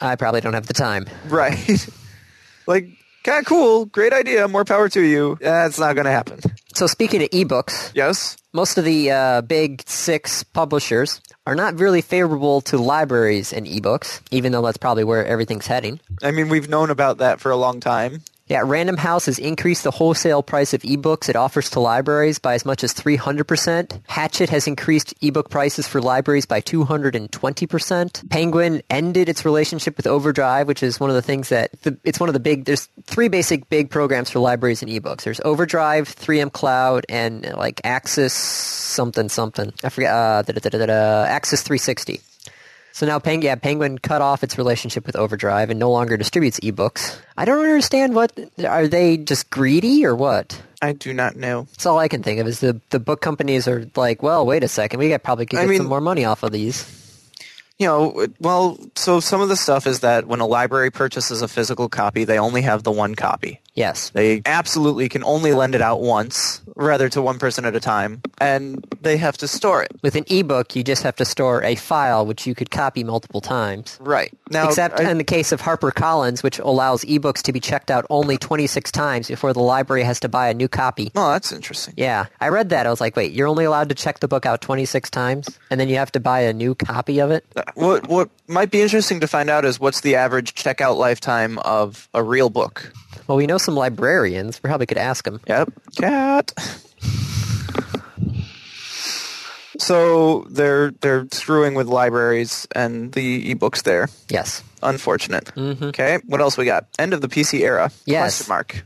I probably don't have the time. Right? like, kind of cool, great idea. More power to you. That's not going to happen. So speaking of ebooks, Yes. most of the uh, big six publishers are not really favorable to libraries and ebooks, even though that's probably where everything's heading. I mean, we've known about that for a long time. Yeah, Random House has increased the wholesale price of ebooks it offers to libraries by as much as 300%. Hachette has increased ebook prices for libraries by 220%. Penguin ended its relationship with Overdrive, which is one of the things that the, it's one of the big there's three basic big programs for libraries and ebooks. There's Overdrive, 3M Cloud, and like Axis something something. I forget uh da, da, da, Axis 360. So now Peng- yeah, Penguin cut off its relationship with Overdrive and no longer distributes ebooks. I don't understand what are they just greedy or what? I do not know. That's all I can think of is the the book companies are like, well, wait a second, we got probably could I get mean- some more money off of these. You know, well, so some of the stuff is that when a library purchases a physical copy, they only have the one copy. Yes. They absolutely can only lend it out once, rather to one person at a time, and they have to store it. With an ebook, you just have to store a file which you could copy multiple times. Right. Now, Except I- in the case of HarperCollins, which allows ebooks to be checked out only 26 times before the library has to buy a new copy. oh, that's interesting. Yeah, I read that. I was like, wait, you're only allowed to check the book out 26 times, and then you have to buy a new copy of it? Uh, what what might be interesting to find out is what's the average checkout lifetime of a real book. Well, we know some librarians. We probably could ask them. Yep. Cat. So they're they're screwing with libraries and the ebooks there. Yes. Unfortunate. Mm-hmm. Okay. What else we got? End of the PC era. Yes. Question mark.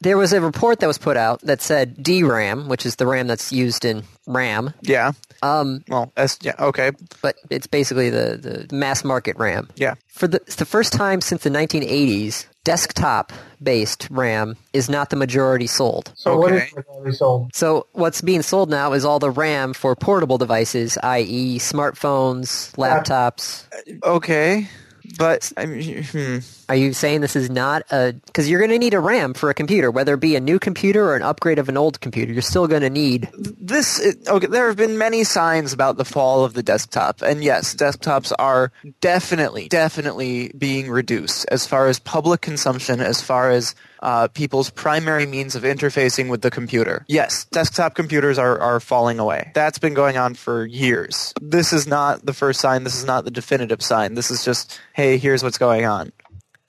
There was a report that was put out that said DRAM, which is the RAM that's used in RAM, Yeah. um, Well, S, yeah. Okay. but it's basically the, the mass market RAM. Yeah. For the, it's the first time since the 1980s, desktop-based RAM is not the majority sold. So what is Okay. majority sold? So what's being sold now is all the RAM for portable devices, i.e., smartphones, laptops. Okay. But I mean, hmm. Are you saying this is not a because you're going to need a RAM for a computer, whether it be a new computer or an upgrade of an old computer? You're still going to need. this is- okay there have been many signs about the fall of the desktop and yes desktops are definitely definitely being reduced as far as public consumption as far as uh, people's primary means of interfacing with the computer. Yes desktop computers are, are falling away. That's been going on for years. This is not the first sign. This is not the definitive sign. This is just hey here's what's going on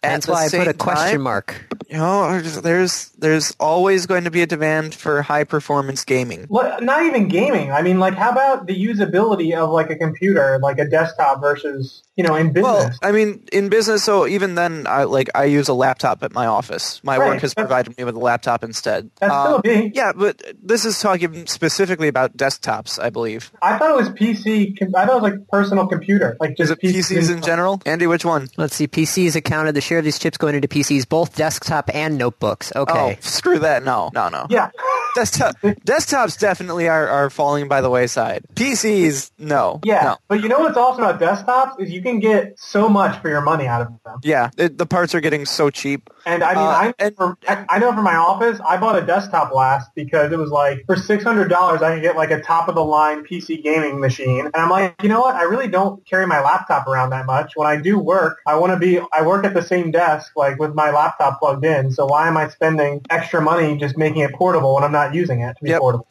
That's why I put a question time- mark. you know, there's there's always going to be a demand for high performance gaming. Well, not even gaming. I mean, like, how about the usability of like a computer, like a desktop versus, you know, in business? Well, I mean, in business, so even then, I like I use a laptop at my office. My Right, work has that's- provided me with a laptop instead. That's still Um, big. yeah, but this is talking specifically about desktops, I believe. I thought it was PC. I thought it was like personal computer, like Is just it PCs in general? Andy, which one? Let's see. PCs accounted. The share of these chips going into PCs, both desktop and notebooks. Okay. Oh, screw that. No, no, no. Yeah. Desktop, desktops definitely are, are falling by the wayside. PCs, no. Yeah, No. but you know what's awesome about desktops is you can get so much for your money out of them. Yeah, it, the parts are getting so cheap. And I mean, Uh, I, and- for, I know for my office, I bought a desktop last because it was like for six hundred dollars, I could get like a top of the line PC gaming machine. And I'm like, you know what? I really don't carry my laptop around that much. When I do work, I want to be. I work at the same desk, like with my laptop plugged in. So why am I spending extra money just making it portable when I'm not using it to be Yep. portable?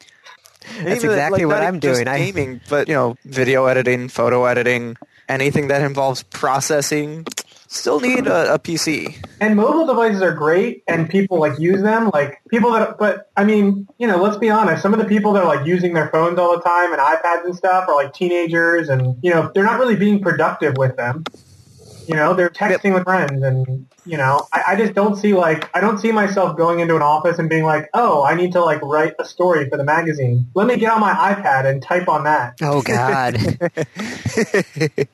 And That's even, exactly what I'm doing. I- gaming, but you know, video editing, photo editing, anything that involves processing, still need a, a PC. And mobile devices are great, and people like use them. Like people that, but I mean, you know, let's be honest. Some of the people that are like using their phones all the time and iPads and stuff are like teenagers, and you know, they're not really being productive with them. You know, they're texting with friends, and you know, I, I just don't see like I don't see myself going into an office and being like, oh, I need to like write a story for the magazine. Let me get on my iPad and type on that. Oh God.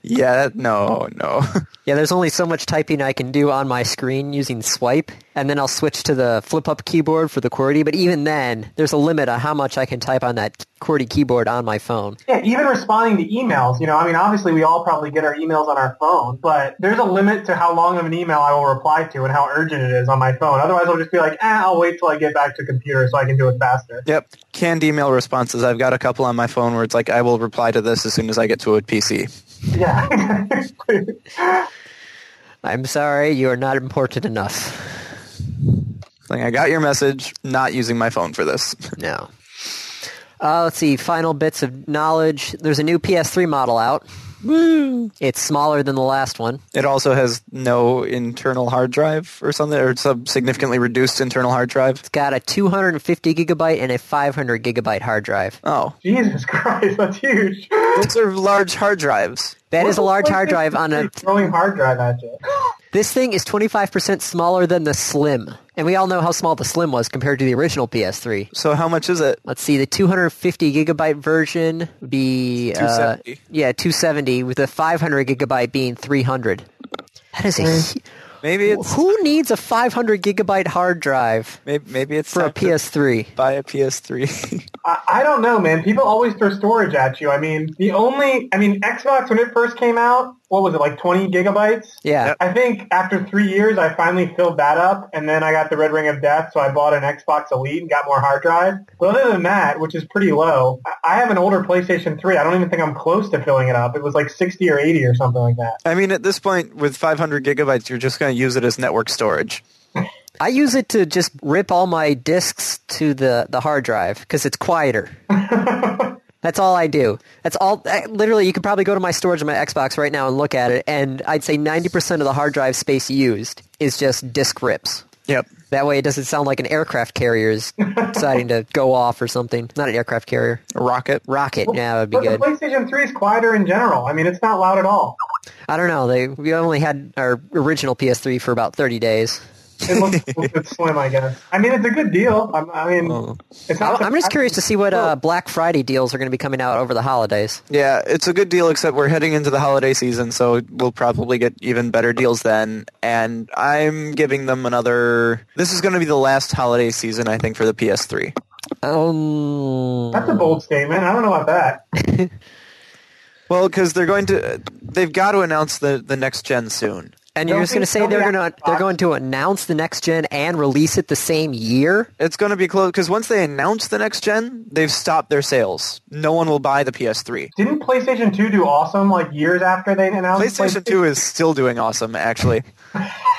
Yeah, that, no, no. yeah, there's only so much typing I can do on my screen using swipe, and then I'll switch to the flip-up keyboard for the QWERTY. But even then, there's a limit on how much I can type on that QWERTY keyboard on my phone. Yeah, even responding to emails, you know, I mean, obviously we all probably get our emails on our phone, but there's a limit to how long of an email I will reply to and how urgent it is on my phone. Otherwise, I'll just be like, eh, I'll wait till I get back to computer so I can do it faster. Yep, canned email responses. I've got a couple on my phone where it's like, I will reply to this as soon as I get to a PC. Yeah. I'm sorry, you are not important enough. Like, I got your message, not using my phone for this. No. Uh, let's see. Final bits of knowledge. There's a new PS3 model out. Woo! It's smaller than the last one. It also has no internal hard drive or something, or some significantly reduced internal hard drive. It's got a 250 gigabyte and a 500 gigabyte hard drive. Oh, Jesus Christ, that's huge. Those are large hard drives. That is a large hard drive on a. throwing hard drive at you. This thing is 25% smaller than the Slim, and we all know how small the Slim was compared to the original PS3. So how much is it? Let's see, the 250 gigabyte version would be uh, 270. yeah, 270, with the 500 gigabyte being 300. That is a hu- Maybe it's who needs a 500 gigabyte hard drive maybe, maybe it's for a PS3? buy a PS3. I, I don't know, man. People always throw storage at you. I mean, the only, I mean, Xbox when it first came out, what was it, like 20 gigabytes? Yeah, I think after three years, I finally filled that up, and then I got the Red Ring of Death, so I bought an Xbox Elite and got more hard drive. But other than that, which is pretty low, I- I have an older PlayStation 3. I don't even think I'm close to filling it up. It was like 60 or 80 or something like that. I mean, at this point, with 500 gigabytes, you're just going to use it as network storage. I use it to just rip all my discs to the, the hard drive because it's quieter. That's all I do. That's all. I- Literally, you could probably go to my storage on my Xbox right now and look at it, and I'd say 90% of the hard drive space used is just disk rips. Yep. That way, it doesn't sound like an aircraft carrier is deciding to go off or something. Not an aircraft carrier. A rocket. Rocket. Yeah, that'd be But good. the PlayStation 3 is quieter in general. I mean, it's not loud at all. I don't know. They we only had our original PS3 for about 30 days. It looks a bit slim, I guess. I mean, it's a good deal. I'm, I mean, Oh. it's I'm not. I'm just curious to see what uh, Black Friday deals are going to be coming out over the holidays. Yeah, it's a good deal, except we're heading into the holiday season, so we'll probably get even better deals then. And I'm giving them another. This is going to be the last holiday season, I think, for the PS3. Um, That's a bold statement. I don't know about that. Well, because they're going to, they've got to announce the, the next gen soon. And you're just going to say they're going to they're going to announce the next gen and release it the same year? It's going to be close because once they announce the next gen, they've stopped their sales. No one will buy the PS3. Didn't PlayStation 2 do awesome like years after they announced PlayStation 2 is still doing awesome, actually.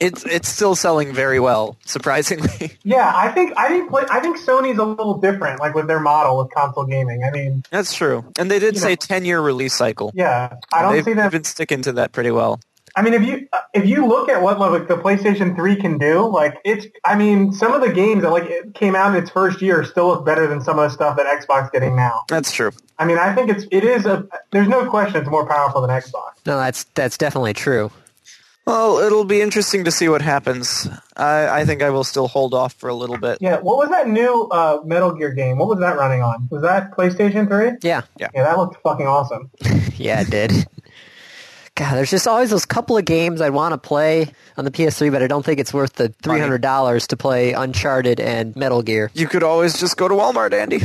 it's it's still selling very well, surprisingly. Yeah, I think I think play, I think Sony's a little different, like with their model of console gaming. I mean, That's true. And they did say 10 year release cycle. yeah, I don't They've see them. been sticking to that pretty well. I mean, if you uh, if you look at what like the PlayStation 3 can do, like it's. I mean, some of the games that like it came out in its first year still look better than some of the stuff that Xbox getting now. That's true. I mean, I think it's it is a. There's no question it's more powerful than Xbox. No, that's that's definitely true. Well, it'll be interesting to see what happens. I, I think I will still hold off for a little bit. Yeah, what was that new uh, Metal Gear game? What was that running on? Was that PlayStation 3? Yeah, Yeah, that looked fucking awesome. yeah, it did. God, there's just always those couple of games I want to play on the PS3, but I don't think it's worth the three hundred dollars to play Uncharted and Metal Gear. You could always just go to Walmart, Andy,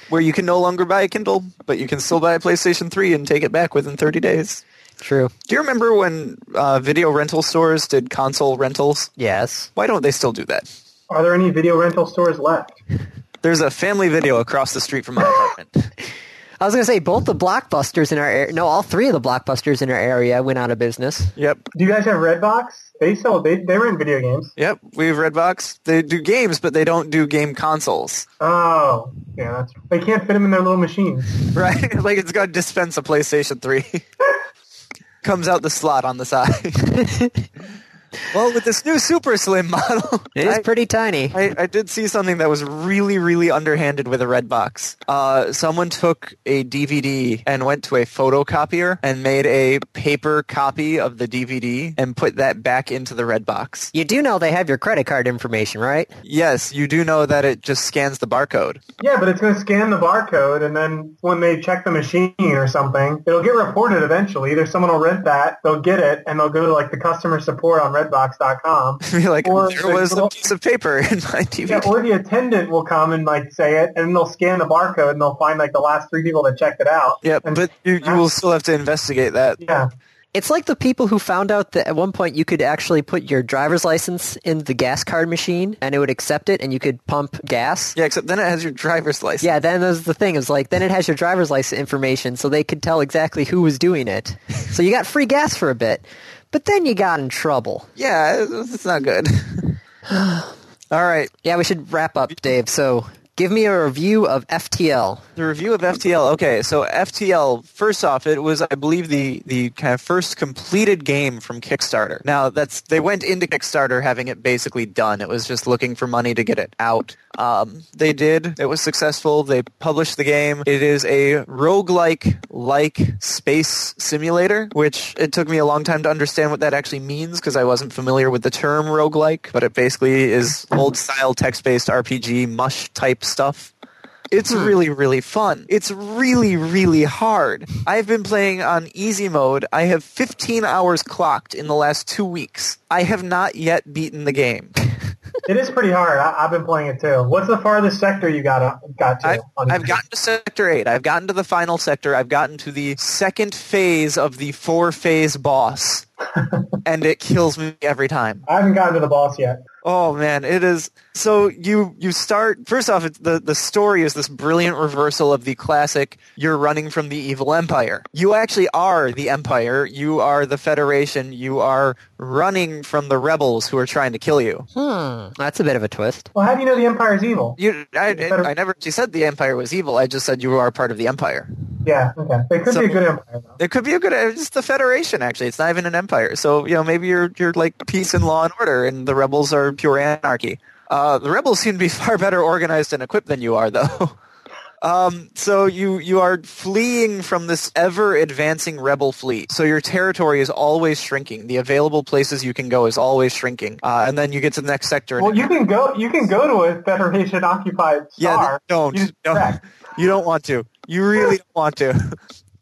where you can no longer buy a Kindle, but you can still buy a PlayStation 3 and take it back within 30 days. True. Do you remember when uh, video rental stores did console rentals? Yes. Why don't they still do that? Are there any video rental stores left? There's a family video across the street from my apartment. I was gonna say both the blockbusters in our area. No, all three of the blockbusters in our area went out of business. Yep. Do you guys have Redbox? They sell. They they rent video games. Yep. We have Redbox. They do games, but they don't do game consoles. Oh, yeah. That's they can't fit them in their little machines. Right? like it's got to dispense a PlayStation 3. Comes out the slot on the side. well, with this new Super Slim model, It is I- pretty tiny. I, I did see something that was really, really underhanded with a red box. Uh, someone took a DVD and went to a photocopier and made a paper copy of the DVD and put that back into the red box. You do know they have your credit card information, right? Yes, you do know that it just scans the barcode. Yeah, but it's going to scan the barcode, and then when they check the machine or something, it'll get reported eventually. Either someone will rent that, they'll get it, and they'll go to like the customer support on Redbox.com. Be like, Or there was a piece of paper in my TV. Yeah, or the attendant will come and like say it, and they'll scan the barcode, and they'll find like the last three people that checked it out. Yeah, And- but you, you will still have to investigate that. yeah, It's like the people who found out that at one point you could actually put your driver's license in the gas card machine and it would accept it and you could pump gas. Yeah, except then it has your driver's license. Yeah, then there's the thing. Is like then it has your driver's license information, so they could tell exactly who was doing it. so you got free gas for a bit, but then you got in trouble. Yeah, it's it's not good. All right, Yeah, we should wrap up, Dave. So give me a review of FTL. The review of FTL. Okay, so FTL. First off, it was, I believe, the the kind of first completed game from Kickstarter. Now, that's they went into Kickstarter having it basically done. It was just looking for money to get it out. Um, they did. It was successful. They published the game. It is a roguelike like space simulator, which it took me a long time to understand what that actually means because I wasn't familiar with the term roguelike. But it basically is old style text based RPG mush type stuff. It's really, really fun. It's really, really hard. I've been playing on easy mode. I have 15 hours clocked in the last two weeks. I have not yet beaten the game. it is pretty hard. I, I've been playing it too. What's the farthest sector you got uh, got to? I've, on I've gotten to Sector 8. I've gotten to the final sector. I've gotten to the second phase of the four phase boss. and it kills me every time. I haven't gotten to the boss yet. Oh man, it is. So you you start first off. It's the the story is this brilliant reversal of the classic. You're running from the evil empire. You actually are the empire. You are the Federation. You are running from the rebels who are trying to kill you. Hmm, that's a bit of a twist. Well, how do you know the Empire's evil? You, I, Feder- I never actually said the empire was evil. I just said you are part of the empire. Yeah, okay. It could So- be a good empire though. It could be a good. It's the Federation. Actually, it's not even an empire. So you know, maybe you're you're like peace and law and order, and the rebels are pure anarchy. Uh, the rebels seem to be far better organized and equipped than you are, though. Um, so you you are fleeing from this ever advancing rebel fleet. So your territory is always shrinking. The available places you can go is always shrinking. Uh, and then you get to the next sector. Well, you can go. You can go to a Federation occupied yeah, star. don't You don't. You don't want to. You really don't want to.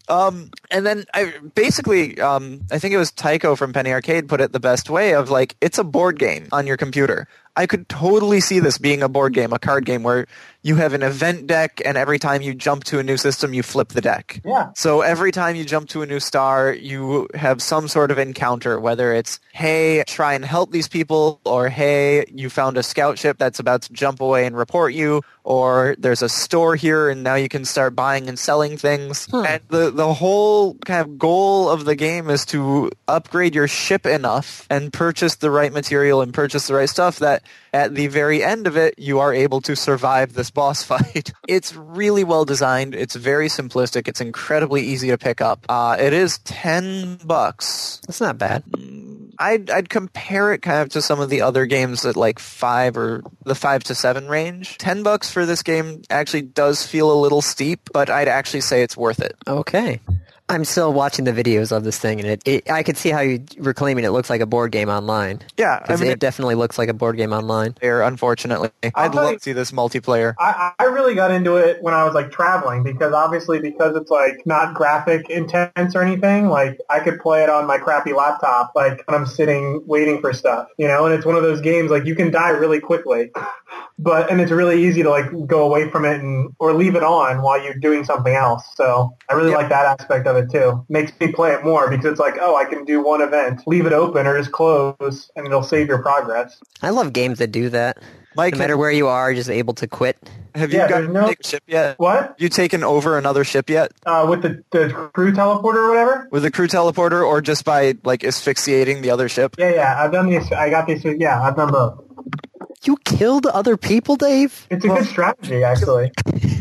Um, and then I basically, um, I think it was Tycho from Penny Arcade put it the best way of like, it's a board game on your computer. I could totally see this being a board game, a card game where you have an event deck and every time you jump to a new system, you flip the deck. Yeah. So every time you jump to a new star, you have some sort of encounter, whether it's, hey, try and help these people, or hey, you found a scout ship that's about to jump away and report you, or there's a store here and now you can start buying and selling things. Hmm. And the, the whole kind of goal of the game is to upgrade your ship enough and purchase the right material and purchase the right stuff that at the very end of it, you are able to survive this boss fight. it's really well designed. It's very simplistic. It's incredibly easy to pick up. Uh, it is 10 bucks. That's not bad. I'd, I'd compare it kind of to some of the other games at like five or the five to seven range. 10 bucks for this game actually does feel a little steep, but I'd actually say it's worth it. Okay. I'm still watching the videos of this thing, and it, it I could see how you were claiming it looks like a board game online. Yeah, I 'Cause mean, it definitely looks like a board game online. there, unfortunately. I'll I'd love to see this multiplayer. I, I really got into it when I was like traveling because obviously because it's like not graphic intense or anything, like I could play it on my crappy laptop like when I'm sitting waiting for stuff, you know, and it's one of those games like you can die really quickly. But and it's really easy to like go away from it and or leave it on while you're doing something else. So I really Yep. like that aspect of it too. Makes me play it more because it's like, oh, I can do one event, leave it open or just close and it'll save your progress. I love games that do that. Mike, No matter where you are, just able to quit. have you Yeah, gotten no- a ship yet? What? You taken over another ship yet? Uh, with the, the crew teleporter or whatever? With the crew teleporter or just by like asphyxiating the other ship? Yeah, yeah, I've done these. I got these. Yeah, I've done both. You killed other people, Dave? It's a good strategy, actually.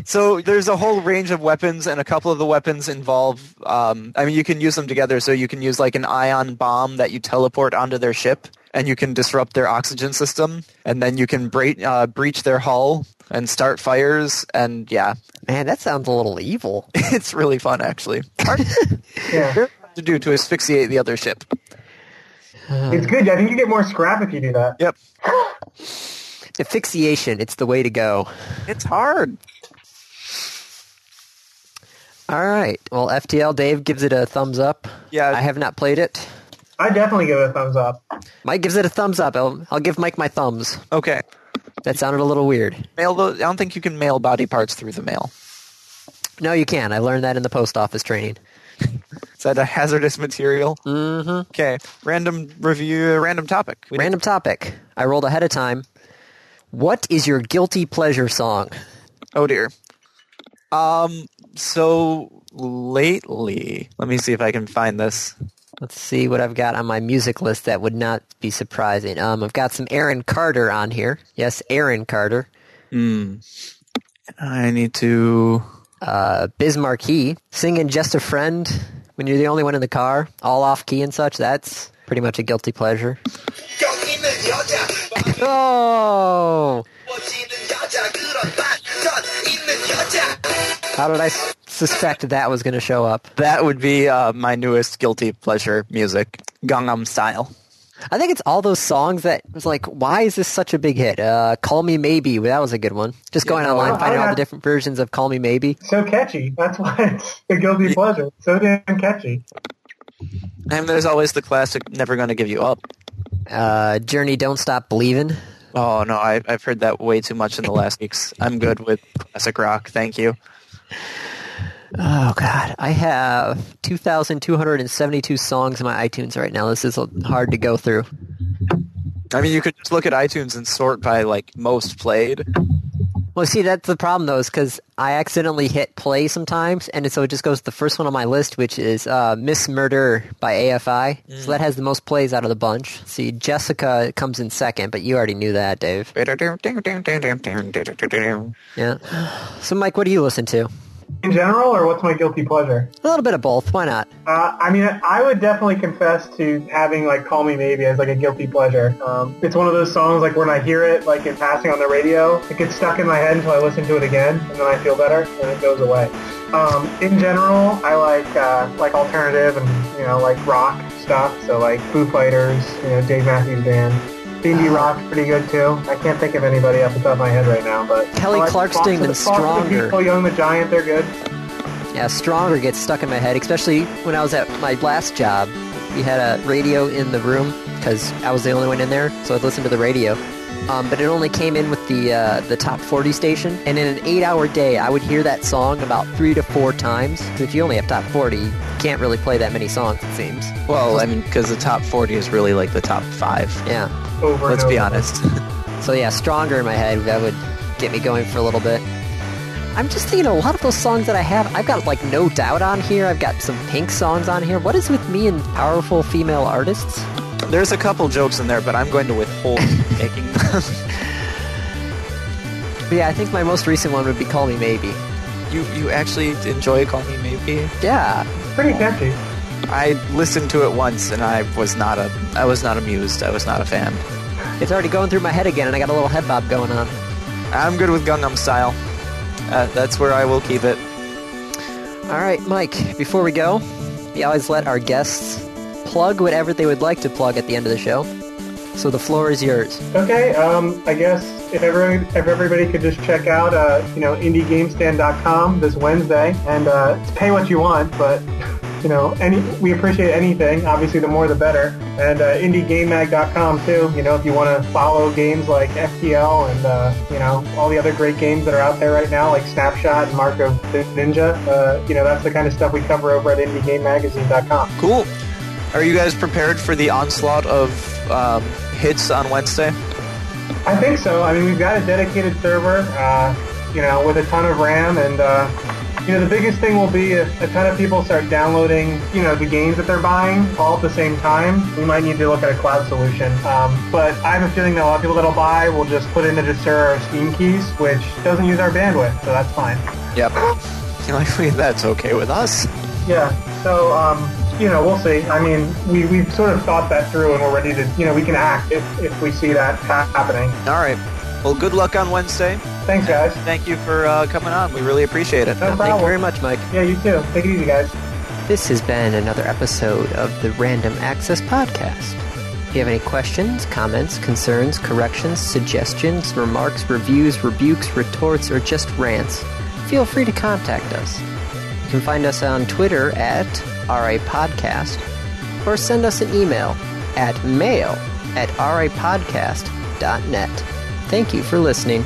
So there's a whole range of weapons, and a couple of the weapons involve. Um, I mean, you can use them together. So you can use like an ion bomb that you teleport onto their ship, and you can disrupt their oxygen system, and then you can bre- uh, breach their hull and start fires. And yeah, Man, that sounds a little evil. it's really fun actually. Yeah, to do to asphyxiate the other ship. Uh-huh. it's good. I think you get more scrap if you do that. Yep, Asphyxiation, it's the way to go. it's hard. All right. Well, FTL Dave gives it a thumbs up. Yeah. I have not played it. I definitely give it a thumbs up. Mike gives it a thumbs up. I'll, I'll give Mike my thumbs. Okay, That sounded a little weird. mail. Those, I don't think you can mail body parts through the mail. No, you can. I learned that in the post office training. Is that a hazardous material? Mm-hmm. Okay, random review, random topic. We Random topic. I rolled ahead of time. What is your guilty pleasure song? Oh dear. Um. So lately, let me see if I can find this. Let's see what I've got on my music list that would not be surprising. Um, I've got some Aaron Carter on here. Yes, Aaron Carter. Hmm. I need to. Uh, Biz Markie singing "Just a Friend" when you're the only one in the car, all off key and such. That's pretty much a guilty pleasure. Oh, how did I suspect that was going to show up? That would be uh, my newest guilty pleasure music, Gangnam Style. I think it's all those songs that was like, why is this such a big hit? Uh, "Call Me Maybe" that was a good one. Just going Yeah. online, Oh, finding all the different versions of "Call Me Maybe." So catchy. That's why it's a guilty pleasure. So damn catchy. And there's always the classic "Never Gonna Give You Up." Uh, "Journey Don't Stop Believing." Oh no, I, I've heard that way too much in the last weeks. I'm good with classic rock. Thank you. Oh God, I have 2,272 songs in my iTunes right now. This is hard to go through. I mean, you could just look at iTunes and sort by like most played. Well, see, that's the problem though, is because I accidentally hit play sometimes, and so it just goes to the first one on my list, which is uh, Miss Murder by AFI. So that has the most plays out of the bunch. See, Jessica comes in second, but you already knew that, Dave. Yeah. So, Mike, what do you listen to? In general, or what's my guilty pleasure? A little bit of both. Why not? Uh, I mean, I would definitely confess to having like "Call Me Maybe" as like a guilty pleasure. Um, it's one of those songs like when I hear it like in passing on the radio, it gets stuck in my head until I listen to it again, and then I feel better, and it goes away. Um, in general, I like uh, like alternative and you know like rock stuff. So like Foo Fighters, you know Dave Matthews Band. Indie rock's pretty good too. I can't think of anybody off the top of my head right now, but Kelly Clarkson Foster- and Stronger. People, Young the Giant, they're good. Yeah, Stronger gets stuck in my head, especially when I was at my last job. We had a radio in the room because I was the only one in there, so I'd listen to the radio. Um, but it only came in with the uh, the top 40 station, and in an eight-hour day, I would hear that song about three to four times. 'Cause if you only have top 40, you can't really play that many songs. It seems. Well, I mean, because the top 40 is really like the top five. Yeah. Over Let's and be honest. So yeah, Stronger in my head that would get me going for a little bit. I'm just thinking a lot of those songs that I have. I've got like No Doubt on here. I've got some Pink songs on here. What is with me and powerful female artists? There's a couple jokes in there, but I'm going to withhold making them. But yeah, I think my most recent one would be Call Me Maybe. you you actually enjoy Call Me Maybe? Yeah. Pretty catchy. I listened to it once and I was not a I was not amused. I was not a fan. It's already going through my head again, and I got a little head bob going on. I'm good with Gangnam Style. Uh, that's where I will keep it. All right, Mike, before we go, We always let our guests plug whatever they would like to plug at the end of the show. So the floor is yours. Okay, um, I guess if everybody, if everybody could just check out, uh, you know, indiegamestand.com this Wednesday and uh, pay what you want, but you know, any we appreciate anything. Obviously, the more the better. And uh, indiegamemag.com too. You know, if you want to follow games like FTL and uh, you know all the other great games that are out there right now, like Snapshot and Mark of the Ninja. Uh, you know, that's the kind of stuff we cover over at indiegamemagazine.com. Cool. Are you guys prepared for the onslaught of um, hits on Wednesday? I think so. I mean, we've got a dedicated server, uh, you know, with a ton of RAM, and uh, you know, the biggest thing will be if a ton of people start downloading, you know, the games that they're buying all at the same time. We might need to look at a cloud solution. Um, but I have a feeling that a lot of people that'll buy will just put in a Desura or Steam keys, which doesn't use our bandwidth, so that's fine. Yep. That's okay with us. Yeah. So, um, you know, we'll see. I mean, we, we've sort of thought that through and we're ready to, you know, we can act if, if we see that happening. All right. Well, good luck on Wednesday. Thanks, guys. Thank you for uh, coming on. We really appreciate it. No problem. Thank you very much, Mike. Yeah, you too. Take it easy, guys. This has been another episode of the Random Access Podcast. If you have any questions, comments, concerns, corrections, suggestions, remarks, reviews, rebukes, retorts, or just rants, feel free to contact us. You can find us on Twitter at RAPodcast or send us an email at mail at rapodcast.net. Thank you for listening.